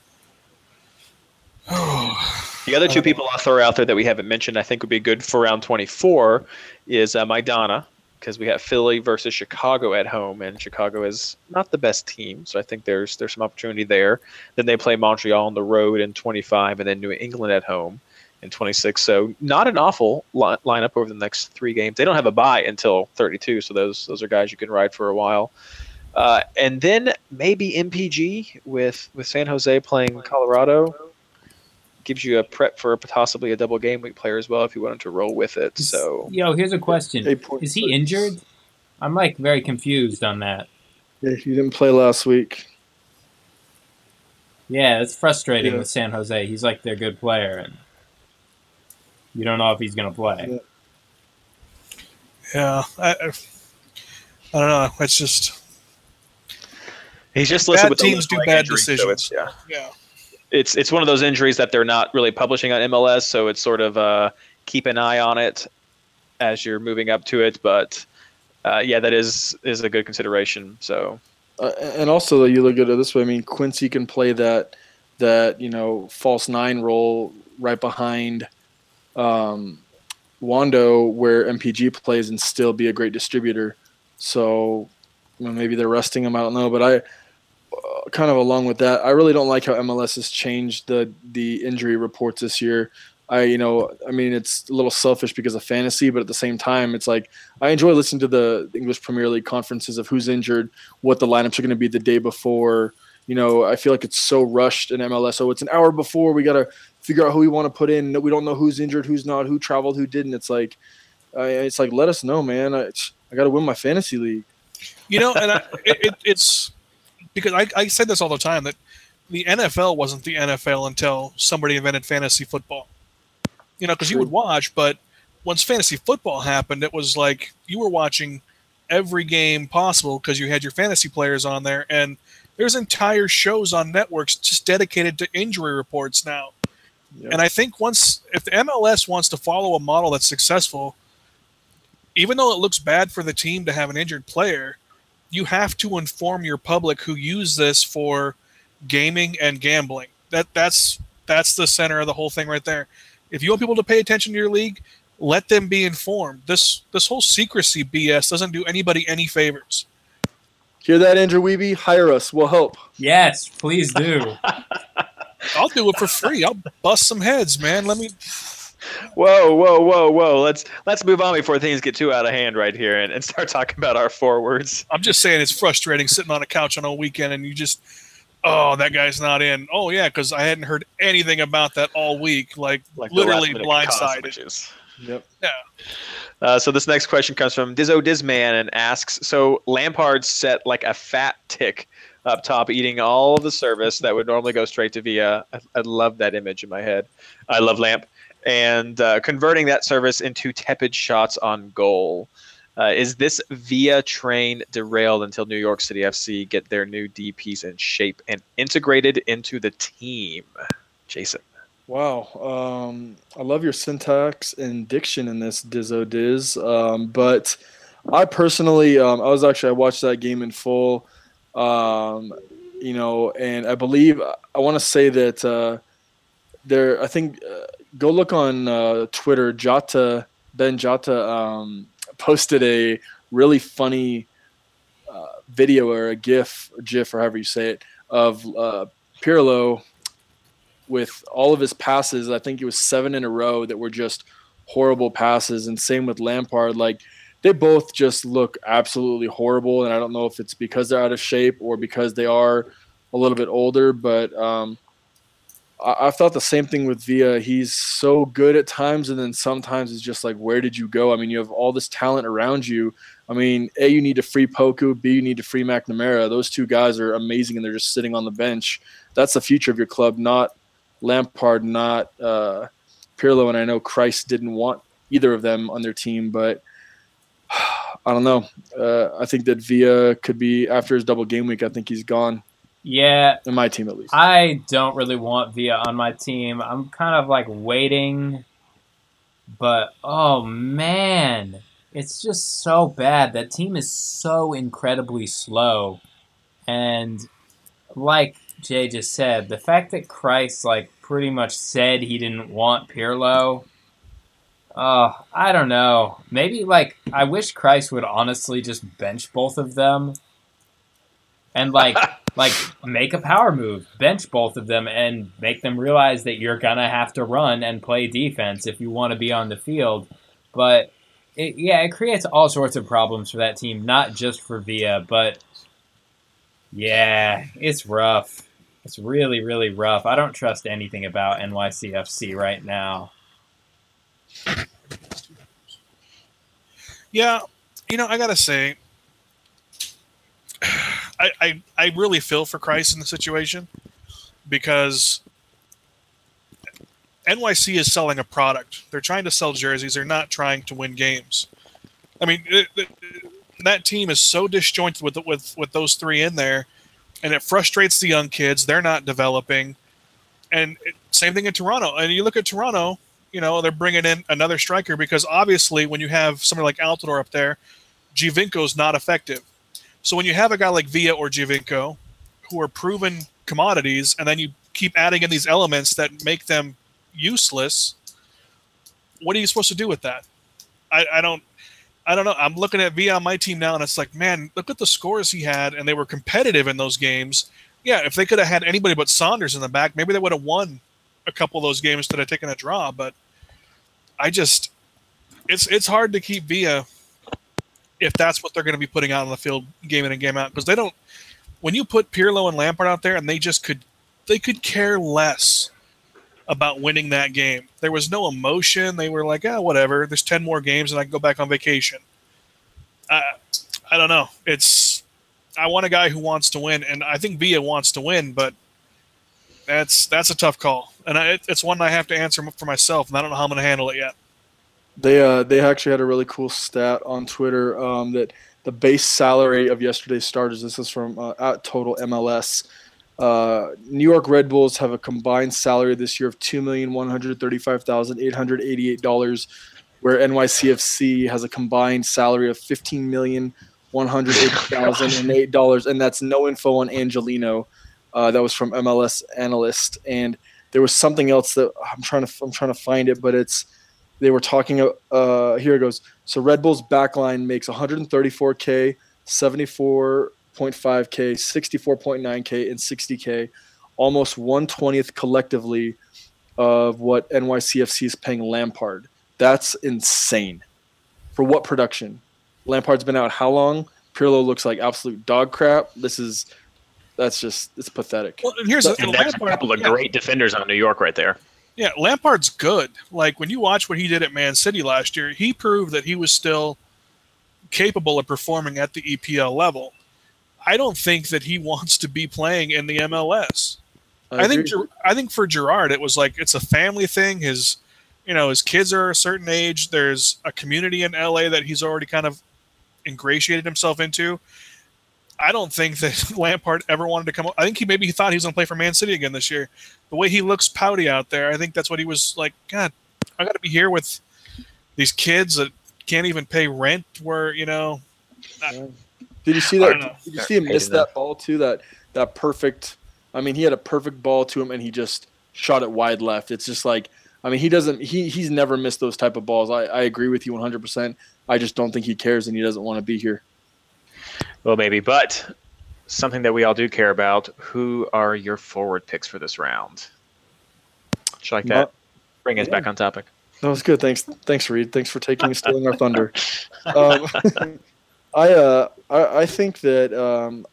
the other two people I'll throw out there that we haven't mentioned, I think would be good for round 24, is uh, Maidana, because we have Philly versus Chicago at home, and Chicago is not the best team, so I think there's there's some opportunity there. Then they play Montreal on the road in 25, and then New England at home in 26. So not an awful li- lineup over the next three games. They don't have a bye until 32, so those those are guys you can ride for a while. Uh, and then maybe MPG with with San Jose playing Colorado gives you a prep for possibly a double game week player as well if you wanted to roll with it. So yo, here's a question: Is he injured? I'm like very confused on that. Yeah, he didn't play last week. Yeah, it's frustrating yeah. with San Jose. He's like their good player, and you don't know if he's going to play. Yeah, yeah I, I, don't know. It's just he's just listed bad teams do bad injury, decisions. So yeah, yeah. It's it's one of those injuries that they're not really publishing on MLS, so it's sort of uh, keep an eye on it as you're moving up to it. But uh, yeah, that is is a good consideration. So. Uh, and also, you look at it this way. I mean, Quincy can play that that you know false nine role right behind um, Wondo where MPG plays and still be a great distributor. So you know, maybe they're resting him. I don't know, but I uh, kind of along with that, I really don't like how MLS has changed the the injury reports this year. I you know I mean it's a little selfish because of fantasy, but at the same time it's like I enjoy listening to the English Premier League conferences of who's injured, what the lineups are going to be the day before. You know, I feel like it's so rushed in MLS. So it's an hour before we got to figure out who we want to put in. We don't know who's injured, who's not, who traveled, who didn't. It's like, uh, it's like let us know, man. I, I got to win my fantasy league. You know, and I, it, it's because I, I said this all the time that the NFL wasn't the NFL until somebody invented fantasy football. You know, because you would watch, but once fantasy football happened, it was like you were watching every game possible because you had your fantasy players on there, and there's entire shows on networks just dedicated to injury reports now. And I think once, if the MLS wants to follow a model that's successful, even though it looks bad for the team to have an injured player, you have to inform your public who use this for gaming and gambling. That that's that's the center of the whole thing right there. If you want people to pay attention to your league, let them be informed. This this whole secrecy BS doesn't do anybody any favors. Hear that, Andrew Wiebe? Hire us. We'll help. Yes, please do. I'll do it for free. I'll bust some heads, man. Let me. Whoa, whoa, whoa, whoa! Let's let's move on before things get too out of hand right here, and, and start talking about our forwards. I'm just saying it's frustrating sitting on a couch on a weekend and you just, oh, that guy's not in. Oh yeah, because I hadn't heard anything about that all week. Like, like literally blindsided. Yep. Yeah. Uh, so this next question comes from Dizzo Dizman and asks: So Lampard set like a fat tick up top eating all of the service that would normally go straight to Villa. I, I love that image in my head. I love Lamp. And uh, converting that service into tepid shots on goal. Uh, is this Villa train derailed until New York City FC get their new DPs in shape and integrated into the team? Jason. Wow. Um, I love your syntax and diction in this Dizzo Diz. Um, but I personally, um, I was actually, I watched that game in full. Um, you know, and I believe, I want to say that uh, there, I think, uh, go look on uh, Twitter. Jota, Ben Jota um, posted a really funny uh, video or a GIF or GIF or however you say it of uh, Pirlo with all of his passes. I think it was seven in a row that were just horrible passes, and same with Lampard. Like they both just look absolutely horrible, and I don't know if it's because they're out of shape or because they are a little bit older, but um, I, I thought the same thing with Villa. He's so good at times, and then sometimes it's just like, where did you go? I mean, you have all this talent around you. I mean, A, you need to free Poku, B, you need to free McNamara. Those two guys are amazing, and they're just sitting on the bench. That's the future of your club, not Lampard, not uh, Pirlo, and I know Kreis didn't want either of them on their team, but I don't know. Uh, I think that Villa could be after his double game week. I think he's gone. Yeah, in my team at least. I don't really want Villa on my team. I'm kind of like waiting, but oh man, it's just so bad. That team is so incredibly slow, and like Jay just said, the fact that Kreis like pretty much said he didn't want Pirlo. Oh, I don't know. Maybe like I wish Kreis would honestly just bench both of them and like like make a power move, bench both of them and make them realize that you're gonna have to run and play defense if you want to be on the field. But it, yeah, it creates all sorts of problems for that team, not just for Villa, but yeah, it's rough. It's really, really rough. I don't trust anything about NYCFC right now. Yeah, you know, I gotta say, I, I, I really feel for Kreis in the situation because NYC is selling a product. They're trying to sell jerseys. They're not trying to win games. I mean, it, it, that team is so disjointed with with with those three in there and it frustrates the young kids. They're not developing, and it, same thing in Toronto. And you look at Toronto, you know, they're bringing in another striker because obviously when you have somebody like Altidore up there, is not effective. So when you have a guy like Villa or Giovinco, who are proven commodities, and then you keep adding in these elements that make them useless, what are you supposed to do with that? I, I don't. I don't know. I'm looking at V on my team now, and it's like, man, look at the scores he had, and they were competitive in those games. Yeah, if they could have had anybody but Saunders in the back, maybe they would have won a couple of those games instead of taken a draw. But I just, it's it's hard to keep Villa if that's what they're going to be putting out on the field, game in and game out, because they don't. When you put Pirlo and Lampard out there, and they just could, they could care less about winning that game. There was no emotion. They were like, "Ah, oh, whatever. There's ten more games, and I can go back on vacation." I, I don't know. It's I want a guy who wants to win, and I think Villa wants to win, but that's that's a tough call, and I, it's one I have to answer for myself, and I don't know how I'm going to handle it yet. They uh, they actually had a really cool stat on Twitter um, that the base salary of yesterday's starters. This is from uh, at Total MLS. Uh, New York Red Bulls have a combined salary this year of two million one hundred thirty-five thousand eight hundred eighty-eight dollars, where NYCFC has a combined salary of fifteen million one hundred eighty thousand and eight dollars, and that's no info on Angelino. Uh, that was from MLS analyst, and there was something else that I'm trying to I'm trying to find it, but it's they were talking. Uh, here it goes. So Red Bull's backline makes 134k, 74 0.5K, 64.9K, and 60K, almost 120th collectively of what NYCFC is paying Lampard. That's insane. For what production? Lampard's been out how long? Pirlo looks like absolute dog crap. This is that's just it's pathetic. Well, and here's a, and that's Lampard, a couple of yeah. great defenders on New York right there. Yeah, Lampard's good. Like when you watch what he did at Man City last year, he proved that he was still capable of performing at the EPL level. I don't think that he wants to be playing in the MLS. I, I think I think for Gerrard it was like it's a family thing. His you know his kids are a certain age. There's a community in LA that he's already kind of ingratiated himself into. I don't think that Lampard ever wanted to come. I think he maybe he thought he was going to play for Man City again this year. The way he looks pouty out there, I think that's what he was like. God, I got to be here with these kids that can't even pay rent. Where you know, I, did you see that? Did you see him miss that ball too? That that perfect. I mean, he had a perfect ball to him, and he just shot it wide left. It's just like, I mean, he doesn't. He he's never missed those type of balls. I, I agree with you 100. percent I just don't think he cares, and he doesn't want to be here. Well, maybe, but something that we all do care about. Who are your forward picks for this round? Just like that. Bring us yeah. back on topic. That was good. Thanks, thanks, Reed. Thanks for taking stealing our thunder. Um, I uh, I, I think that um,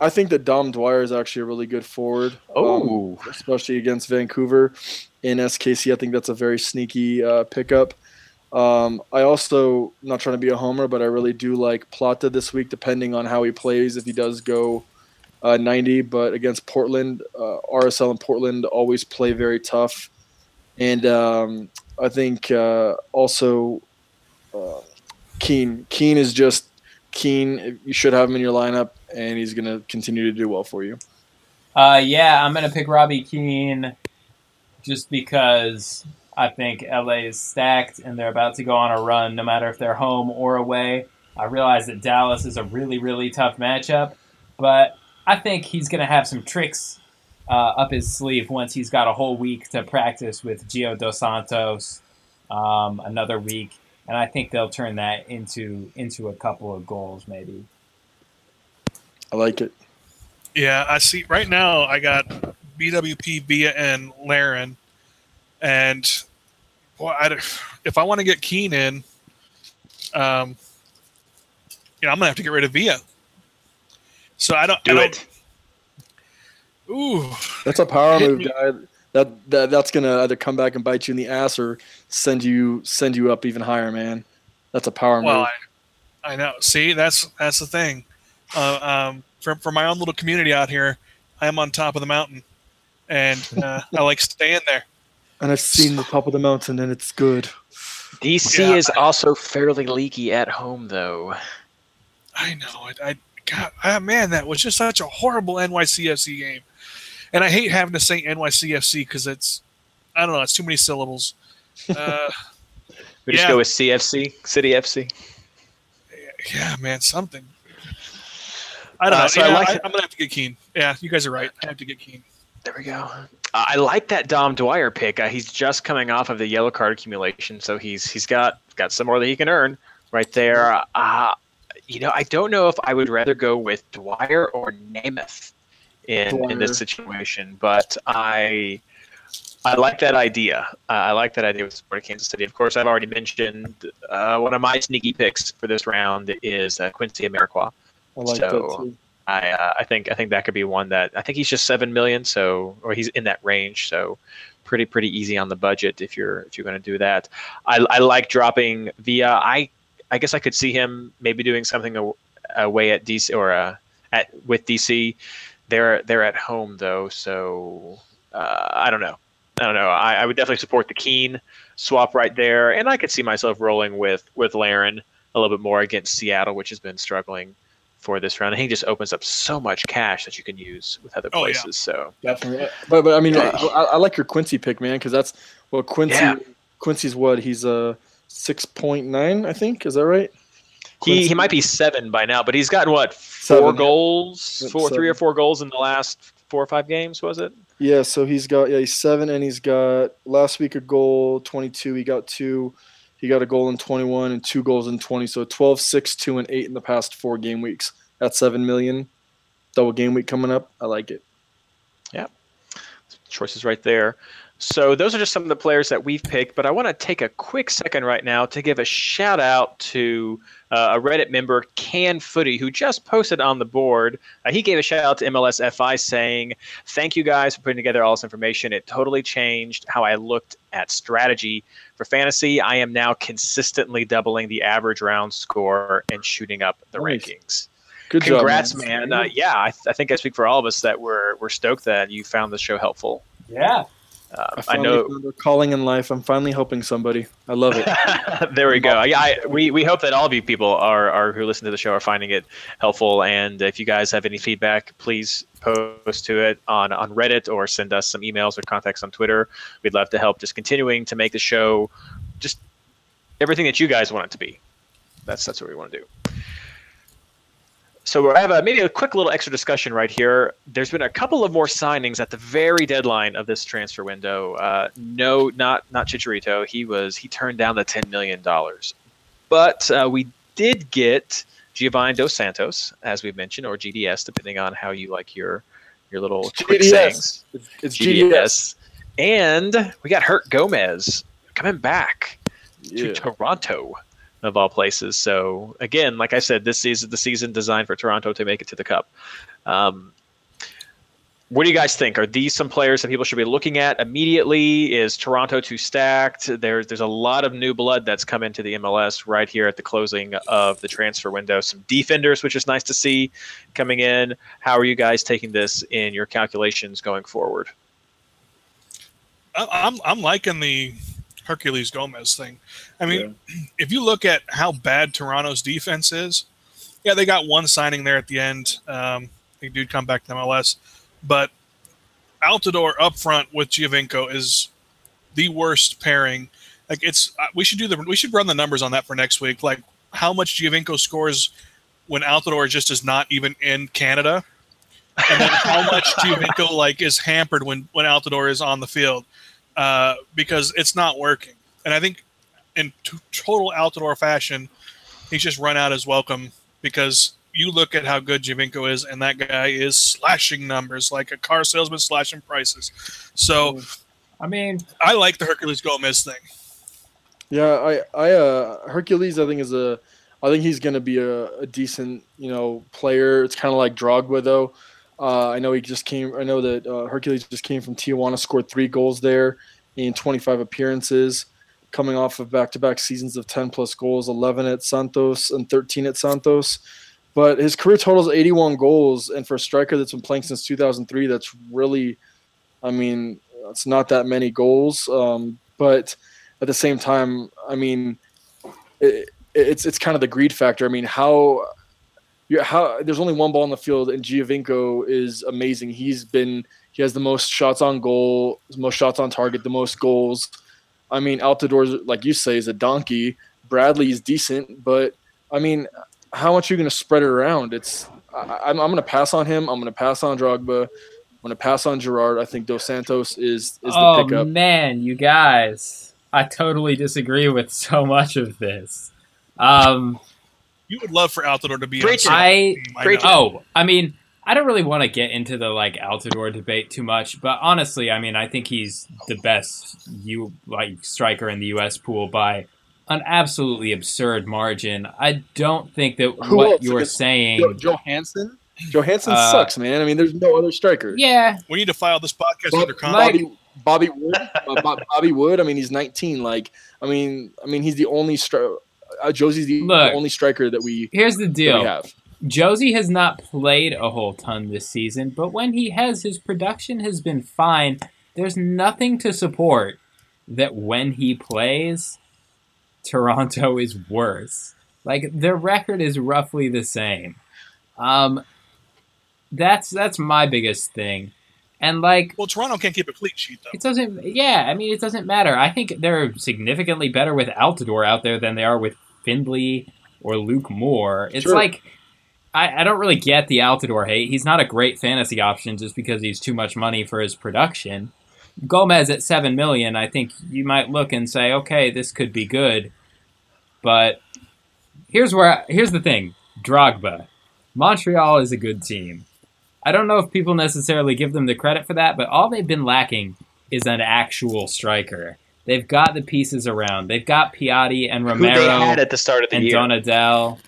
I think that Dom Dwyer is actually a really good forward. Oh, um, especially against Vancouver in SKC. I think that's a very sneaky uh, pickup. Um, I also not trying to be a homer, but I really do like Plata this week, depending on how he plays. If he does go uh, 90, but against Portland, uh, RSL and Portland always play very tough, and um, I think uh, also uh, Keane. Keane is just Keane. You should have him in your lineup, and he's going to continue to do well for you. Uh, yeah, I'm going to pick Robbie Keane just because I think LA is stacked and they're about to go on a run, no matter if they're home or away. I realize that Dallas is a really, really tough matchup, but I think he's going to have some tricks uh, up his sleeve once he's got a whole week to practice with Gio Dos Santos, um, another week, and I think they'll turn that into into a couple of goals, maybe. I like it. Yeah, I see. Right now, I got BWP, Villa, and Larin, and boy, I, if I want to get Keane in, um, you know, I'm gonna have to get rid of Villa. So I don't do I don't, it. Ooh, that's a power move, guy. That, that that's gonna either come back and bite you in the ass or send you send you up even higher, man. That's a power well, move. I, I know. See, that's that's the thing. Uh, um, for for my own little community out here, I am on top of the mountain, and uh, I like staying there and I've seen the top of the mountain, and it's good. DC yeah, is I, also fairly leaky at home, though. I know. I, I God, ah, man, that was just such a horrible NYCFC game, and I hate having to say NYCFC because it's, I don't know, it's too many syllables. Uh, we just yeah. go with CFC, City FC. Yeah, man, something. I don't uh, know. So I like I, am gonna have to get Keane. Yeah, you guys are right. I have to get Keane. There we go. I like that Dom Dwyer pick. Uh, he's just coming off of the yellow card accumulation, so he's he's got got some more that he can earn right there. Uh, you know, I don't know if I would rather go with Dwyer or Németh in in this situation, but I I like that idea. Uh, I like that idea with Sporting Kansas City. Of course, I've already mentioned uh, one of my sneaky picks for this round is uh, Quincy Amarikwa. I like so, that too. I uh, I think I think that could be one that I think he's just seven million, so or he's in that range, so pretty pretty easy on the budget if you're if you're going to do that. I, I like dropping Villa. I I guess I could see him maybe doing something away at DC or uh, at with DC. They're they're at home though, so uh, I don't know. I don't know. I, I would definitely support the Keane swap right there, and I could see myself rolling with with Larin a little bit more against Seattle, which has been struggling for this round. And he just opens up so much cash that you can use with other places. Oh, yeah. So definitely, but but I mean, I, I, like your Quincy pick, man, because that's well, Quincy. Yeah. Quincy's what? He's a six point nine, I think. Is that right? Quincy? He he might be seven by now, but he's gotten what four seven, goals, yeah. four seven. three or four goals in the last four or five games. Was it? Yeah. So he's got yeah he's seven, and he's got last week a goal, twenty two. He got two. He got a goal in 21 and two goals in 20. So 12, 6, 2, and 8 in the past four game weeks. That's 7 million. Double game week coming up. I like it. Yeah. Choices right there. So those are just some of the players that we've picked, but I want to take a quick second right now to give a shout out to uh, a Reddit member, Can Footy, who just posted on the board. Uh, he gave a shout out to MLSFI saying, "Thank you guys for putting together all this information. It totally changed how I looked at strategy for fantasy. I am now consistently doubling the average round score and shooting up the nice. rankings." Good Congrats, job, man. Uh, yeah, I, th- I think I speak for all of us that we're we're stoked that you found the show helpful. Yeah, Uh, I, I know calling in life. I'm finally helping somebody. I love it. there we go. I, I, we we hope that all of you people are, are who listen to the show are finding it helpful. And if you guys have any feedback, please post to it on on Reddit or send us some emails or contacts on Twitter. We'd love to help just continuing to make the show just everything that you guys want it to be. That's that's what we want to do. So I have a, maybe a quick little extra discussion right here. There's been a couple of more signings at the very deadline of this transfer window. Uh, no, not not Chicharito. He was he turned down the ten million dollars, but uh, we did get Giovanni Dos Santos, as we've mentioned, or GDS, depending on how you like your your little quick sayings. It's, it's GDS. GDS. and we got Hurt Gomez coming back yeah. to Toronto of all places. So again, like I said, this is the season designed for Toronto to make it to the Cup. Um, what do you guys think? Are these some players that people should be looking at immediately? Is Toronto too stacked? There's there's a lot of new blood that's come into the MLS right here at the closing of the transfer window. Some defenders, which is nice to see, coming in. How are you guys taking this in your calculations going forward? I'm I'm liking the Herculez Gomez thing. I mean, yeah. if you look at how bad Toronto's defense is, yeah, they got one signing there at the end. Um, I think dude come back to MLS, but Altidore up front with Giovinco is the worst pairing. Like it's, uh, we should do the, we should run the numbers on that for next week. Like how much Giovinco scores when Altidore just is not even in Canada, and then how much Giovinco like is hampered when when Altidore is on the field uh, because it's not working. And I think in t- total Altidore fashion, he's just run out his welcome because you look at how good Giovinco is, and that guy is slashing numbers like a car salesman slashing prices. So, I mean, I like the Herculez Gomez thing. Yeah, I, I, uh, Herculez, I think is a, I think he's going to be a, a, decent, you know, player. It's kind of like Drogba though. Uh, I know he just came. I know that uh, Herculez just came from Tijuana, scored three goals there in 25 appearances, coming off of back-to-back seasons of 10 plus goals, 11 at Santos and 13 at Santos. But his career total is 81 goals, and for a striker that's been playing since 2003, that's really, I mean, it's not that many goals. Um, but at the same time, I mean, it, it's it's kind of the greed factor. I mean, how you how there's only one ball in the field, and Giovinco is amazing. He's been he has the most shots on goal, most shots on target, the most goals. I mean, Altidore, like you say, is a donkey. Bradley is decent, but I mean, how much are you going to spread it around? It's I, am I'm going to pass on him. I'm going to pass on Drogba. I'm going to pass on Gerrard. I think Dos Santos is is oh, the pickup. Oh, man, you guys, I totally disagree with so much of this. Um, you would love for Altidore to be. Preach on I, I oh, I mean, I don't really want to get into the like Altidore debate too much, but honestly, I mean, I think he's the best you like striker in the U.S. pool by an absolutely absurd margin. I don't think that Who what else? you're saying, Joe, Jóhannsson. Jóhannsson uh, sucks, man. I mean, there's no other striker. Yeah, we need to file this podcast Bob, under Bobby, Bobby Wood. Bobby Wood. I mean, he's 19. Like, I mean, I mean, he's the only striker. Uh, Jozy's the, Look, the, only striker that we. Here's the deal. have. Jozy has not played a whole ton this season, but when he has, his production has been fine. There's nothing to support that when he plays, Toronto is worse. Like their record is roughly the same. Um, that's that's my biggest thing. And like, well, Toronto can't keep a clean sheet though. It doesn't. Yeah, I mean, it doesn't matter. I think they're significantly better with Altidore out there than they are with Findley or Luke Moore. It's sure. like I, I don't really get the Altidore hate. He's not a great fantasy option just because he's too much money for his production. Gomez at seven million, I think you might look and say, okay, this could be good. But here's where I, here's the thing: Drogba, Montreal is a good team. I don't know if people necessarily give them the credit for that, but all they've been lacking is an actual striker. They've got the pieces around. They've got Piatti and Romero. Who they had at the start of the and year. Donadel.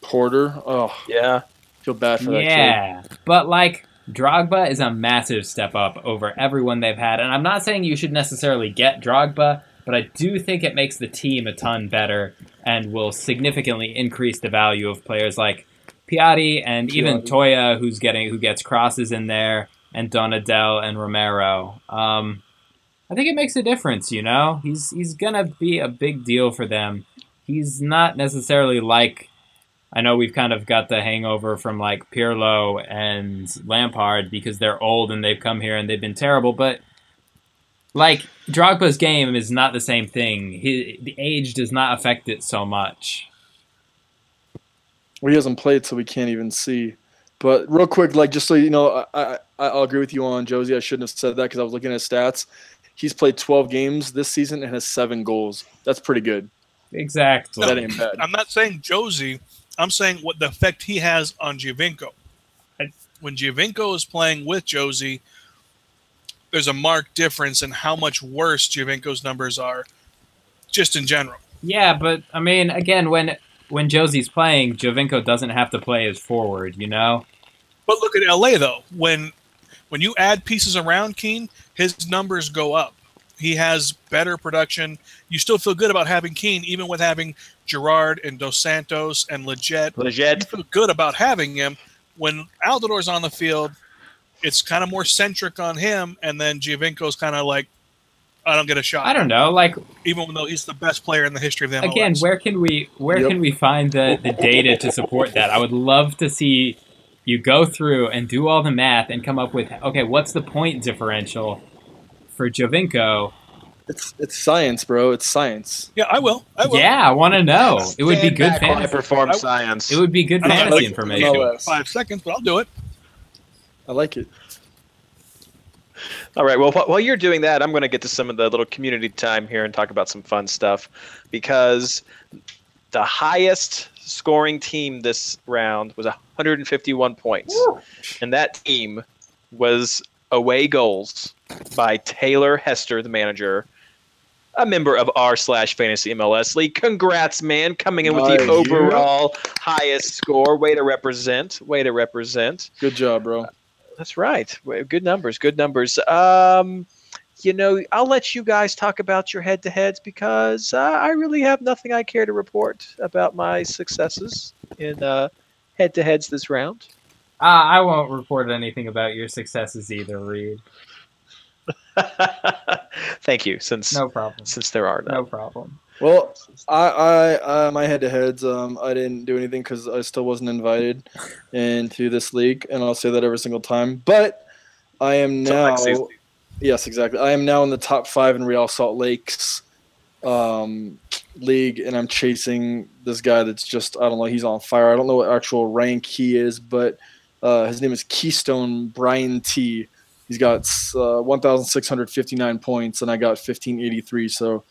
Porter. Oh, yeah. Feel bad for that yeah. Kid. But like Drogba is a massive step up over everyone they've had, and I'm not saying you should necessarily get Drogba, but I do think it makes the team a ton better and will significantly increase the value of players like Piatti and Piatti. even Toya, who's getting who gets crosses in there, and Donadel and Romero. Um, I think it makes a difference. You know, he's he's gonna be a big deal for them. He's not necessarily like. I know we've kind of got the hangover from like Pirlo and Lampard because they're old and they've come here and they've been terrible, but like Drogba's game is not the same thing. He, the age does not affect it so much. Well, he hasn't played, so we can't even see. But real quick, like just so you know, I, I I'll agree with you on Jozy. I shouldn't have said that because I was looking at stats. He's played 12 games this season and has seven goals. That's pretty good. Exactly. So that ain't bad. I'm not saying Jozy. I'm saying what the effect he has on Giovinco. When Giovinco is playing with Jozy, there's a marked difference in how much worse Giovinco's numbers are, just in general. Yeah, but I mean, again, when when Jozy's playing, Giovinco doesn't have to play as forward, you know. But look at LA though. When when you add pieces around Keane, his numbers go up. He has better production. You still feel good about having Keane, even with having Gerrard and Dos Santos and Lletget. Lletget. You feel good about having him. When Altidore's on the field, it's kind of more centric on him, and then Giovinco's kind of like, I don't get a shot. I don't know, like even though he's the best player in the history of the MLS. again, where can we where Yep. can we find the the data to support that? I would love to see you go through and do all the math and come up with okay, what's the point differential for Giovinco? It's it's science, bro. It's science. yeah, I will. I will. Yeah, I want to know. It would be good back I fantasy. perform science. It would be good I don't know, fantasy like, information. Five seconds, but I'll do it. I like it. All right. Well, wh- while you're doing that, I'm going to get to some of the little community time here and talk about some fun stuff because the highest scoring team this round was 151 points, and that team was away goals by Taylor Hester, the manager, a member of r slash fantasy MLS league. Congrats, man, coming in with Nice. the overall highest score. Way to represent. Way to represent. Good job, bro. That's right. Good numbers. Good numbers. Um, you know, I'll let you guys talk about your head-to-heads because uh, I really have nothing I care to report about my successes in uh, head-to-heads this round. Uh, I won't report anything about your successes either, Reed. Thank you. Since No problem. since there are none. No problem. Well, I, I, uh, my head-to-heads, um, I didn't do anything because I still wasn't invited into this league, and I'll say that every single time. But I am now, yes, exactly. I am now in the top five in Real Salt Lake's um, league, and I'm chasing this guy that's just, I don't know, he's on fire. I don't know what actual rank he is, but uh, his name is Keystone Brian T. He's got uh, 1,659 points, and I got 1,583. So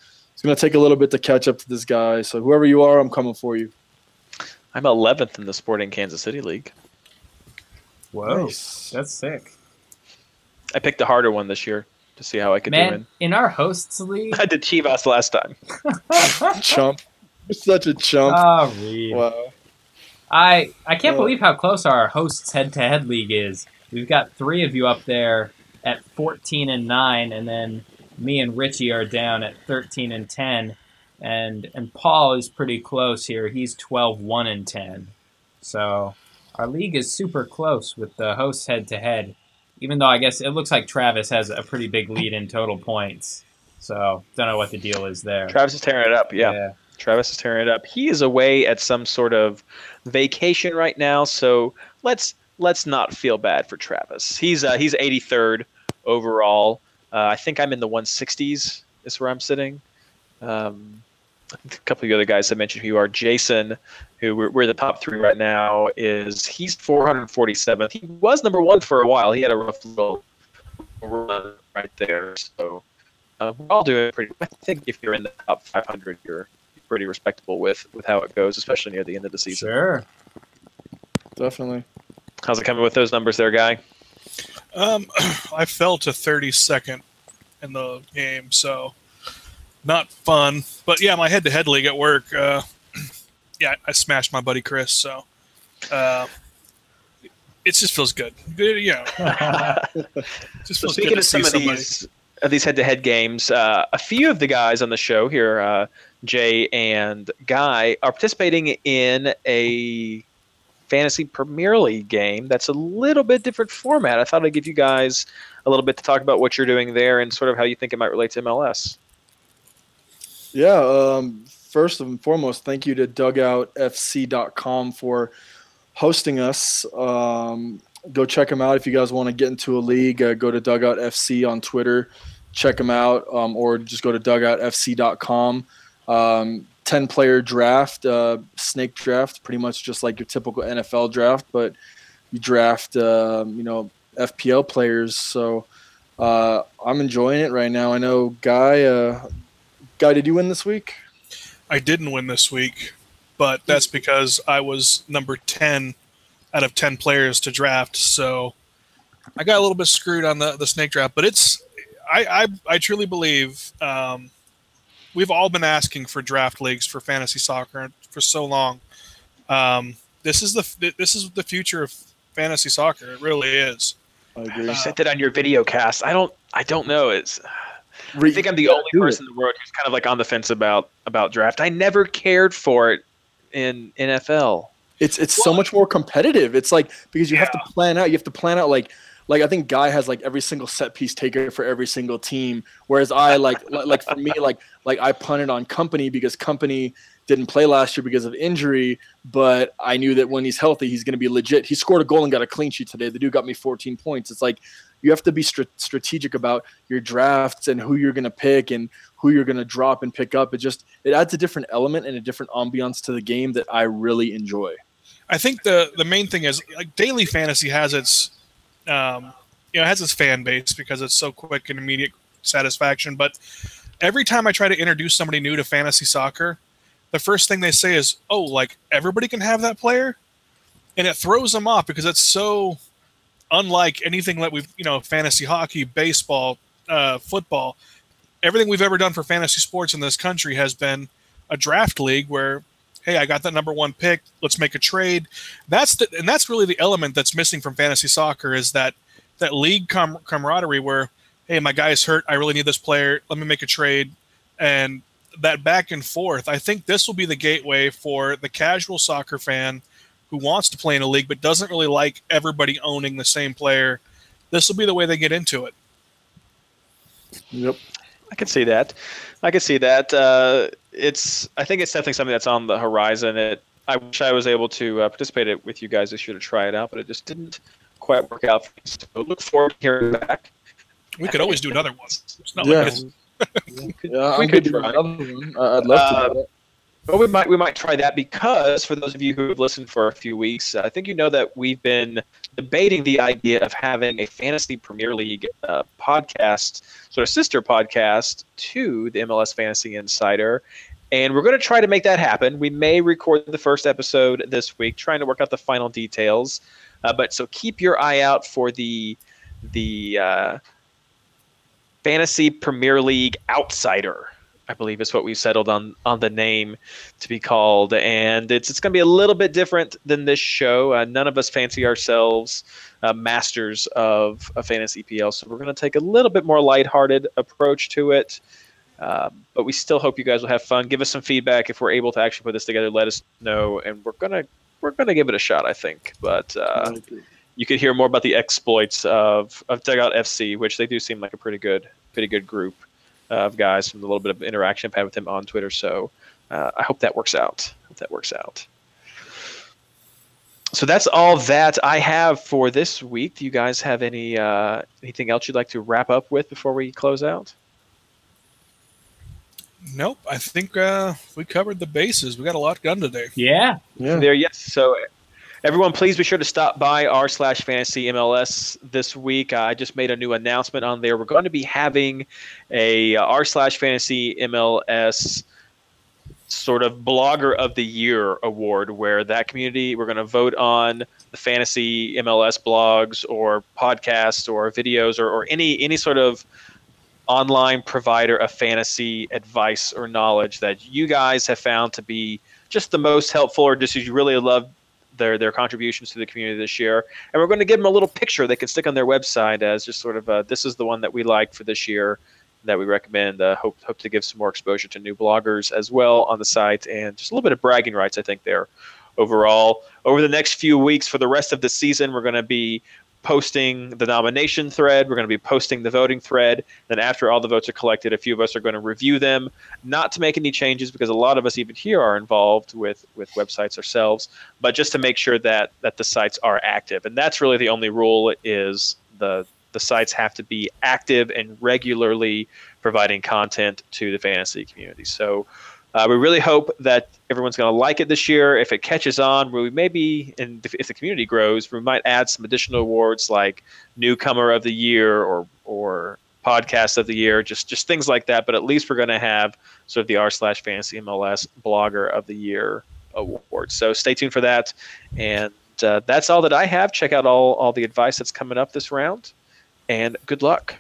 going to take a little bit to catch up to this guy. So whoever you are, I'm coming for you. I'm 11th in the Sporting Kansas City League. Whoa, Nice. that's sick. I picked a harder one this year to see how I could do Man, in. in our hosts league, I did Chivas last time. chump. You're such a chump. oh, Reed. wow. I I can't Uh, believe how close our hosts head to head league is. We've got three of you up there at 14 and 9 and then me and Richie are down at 13 and 10 and and Paul is pretty close here. He's 12 1 and 10. So our league is super close with the hosts head to head. Even though I guess it looks like Travis has a pretty big lead in total points. So don't know what the deal is there. Travis is tearing it up. yeah. yeah. Travis is tearing it up. He is away at some sort of vacation right now, so let's let's not feel bad for Travis. He's uh, he's 83rd overall. Uh, I think I'm in the 160s. Is where I'm sitting. Um, a couple of the other guys I mentioned who you are. Jason, who we're, we're the top three right now, is he's 447th. He was number one for a while. He had a rough little run right there. So uh, we're all doing pretty. I think if you're in the top 500, you're pretty respectable with with how it goes, especially near the end of the season. Sure. Definitely. How's it coming with those numbers there, guy? Um, I fell to 32nd in the game, so not fun. But yeah, my head-to-head league at work. Uh, yeah, I smashed my buddy Chris, so uh, it just feels good. Good, You know, it just So speaking good to of some of somebody. these of these head-to-head games, uh, a few of the guys on the show here, uh, Jay and Guy, are participating in a fantasy Premier League game that's a little bit different format. I thought I'd give you guys a little bit to talk about what you're doing there and sort of how you think it might relate to MLS. Yeah. Um, first and foremost, thank you to dugoutfc.com for hosting us. Um, go check them out if you guys want to get into a league. Uh, go to dugoutfc on Twitter, check them out, um, or just go to dugoutfc.com. Um, 10 player draft, uh, snake draft, pretty much just like your typical NFL draft, but you draft, uh, you know, FPL players. So uh, I'm enjoying it right now. I know, Guy, uh, Guy, did you win this week? I didn't win this week, but that's because I was number 10 out of 10 players to draft. So I got a little bit screwed on the, the snake draft, but it's, I, I, I truly believe um, we've all been asking for draft leagues for fantasy soccer for so long. Um, this is the this is the future of fantasy soccer. It really is. I agree. You said that on your video cast. I don't. I don't know. It's. I think I'm the only person it. in the world who's kind of like on the fence about about draft. I never cared for it in NFL. It's it's well, so much more competitive. It's like because you yeah. have to plan out. You have to plan out like like I think Guy has like every single set piece taker for every single team, whereas I like like for me like like I punted on Kompany because Kompany didn't play last year because of injury, but I knew that when he's healthy, he's going to be legit. He scored a goal and got a clean sheet today. The dude got me 14 points. It's like you have to be st- strategic about your drafts and who you're going to pick and who you're going to drop and pick up. It just it adds a different element and a different ambiance to the game that I really enjoy. I think the the main thing is like daily fantasy has its um, you know, it has its fan base because it's so quick and immediate satisfaction. But every time I try to introduce somebody new to fantasy soccer, the first thing they say is, "Oh, like everybody can have that player," and it throws them off because it's so unlike anything that we've, you know, fantasy hockey, baseball, uh, football, everything we've ever done for fantasy sports in this country has been a draft league where hey, I got that number one pick. Let's make a trade. That's the and that's really the element that's missing from fantasy soccer is that that league com- camaraderie where hey, my guy's hurt. I really need this player. Let me make a trade, and that back and forth. I think this will be the gateway for the casual soccer fan who wants to play in a league but doesn't really like everybody owning the same player. This will be the way they get into it. Yep. I can see that. I can see that. Uh, it's. I think it's definitely something that's on the horizon. It. I wish I was able to uh, participate it with you guys this year to try it out, but it just didn't quite work out. So look forward to hearing back. We could always do another one. It's not yeah. like yeah, we could try another one. I'd love to. Uh, but we might we might try that because for those of you who have listened for a few weeks, I think you know that we've been debating the idea of having a fantasy Premier League uh, podcast, sort of sister podcast to the MLS Fantasy Insider, and we're going to try to make that happen. We may record the first episode this week, trying to work out the final details. Uh, but so keep your eye out for the the uh, fantasy Premier League outsider I believe is what we've settled on on the name to be called, and it's it's going to be a little bit different than this show. Uh, none of us fancy ourselves uh, masters of a fantasy PL, so we're going to take a little bit more lighthearted approach to it. Uh, but we still hope you guys will have fun. Give us some feedback if we're able to actually put this together. Let us know, and we're gonna we're gonna give it a shot. I think, but. Uh, you could hear more about the exploits of, of Dugout FC, which they do seem like a pretty good, pretty good group of guys from the little bit of interaction I've had with him on Twitter. So uh, I hope that works out. Hope that works out. So that's all that I have for this week. Do you guys have any uh, anything else you'd like to wrap up with before we close out? Nope. I think uh, we covered the bases. We got a lot done today. Yeah. Yeah. There. Yes. So Everyone, please be sure to stop by r slash fantasy MLS this week. Uh, I just made a new announcement on there. We're going to be having a uh, slash fantasy MLS sort of blogger of the year award where that community we're going to vote on the fantasy MLS blogs or podcasts or videos or, or any any sort of online provider of fantasy advice or knowledge that you guys have found to be just the most helpful or just you really love their their contributions to the community this year, and we're going to give them a little picture they can stick on their website as just sort of a, this is the one that we like for this year that we recommend. Uh, hope hope to give some more exposure to new bloggers as well on the site, and just a little bit of bragging rights I think there overall. Over the next few weeks for the rest of the season, we're going to be posting the nomination thread. We're going to be posting the voting thread. Then, after all the votes are collected, a few of us are going to review them, not to make any changes because a lot of us even here are involved with with websites ourselves, but just to make sure that that the sites are active. And that's really the only rule is the the sites have to be active and regularly providing content to the fantasy community. So uh, we really hope that everyone's going to like it this year. If it catches on, we maybe, and if the community grows, we might add some additional awards like newcomer of the year or or podcast of the year, just just things like that. But at least we're going to have sort of the r slash fantasy MLS blogger of the year award. So stay tuned for that. And uh, that's all that I have. Check out all all the advice that's coming up this round, and good luck.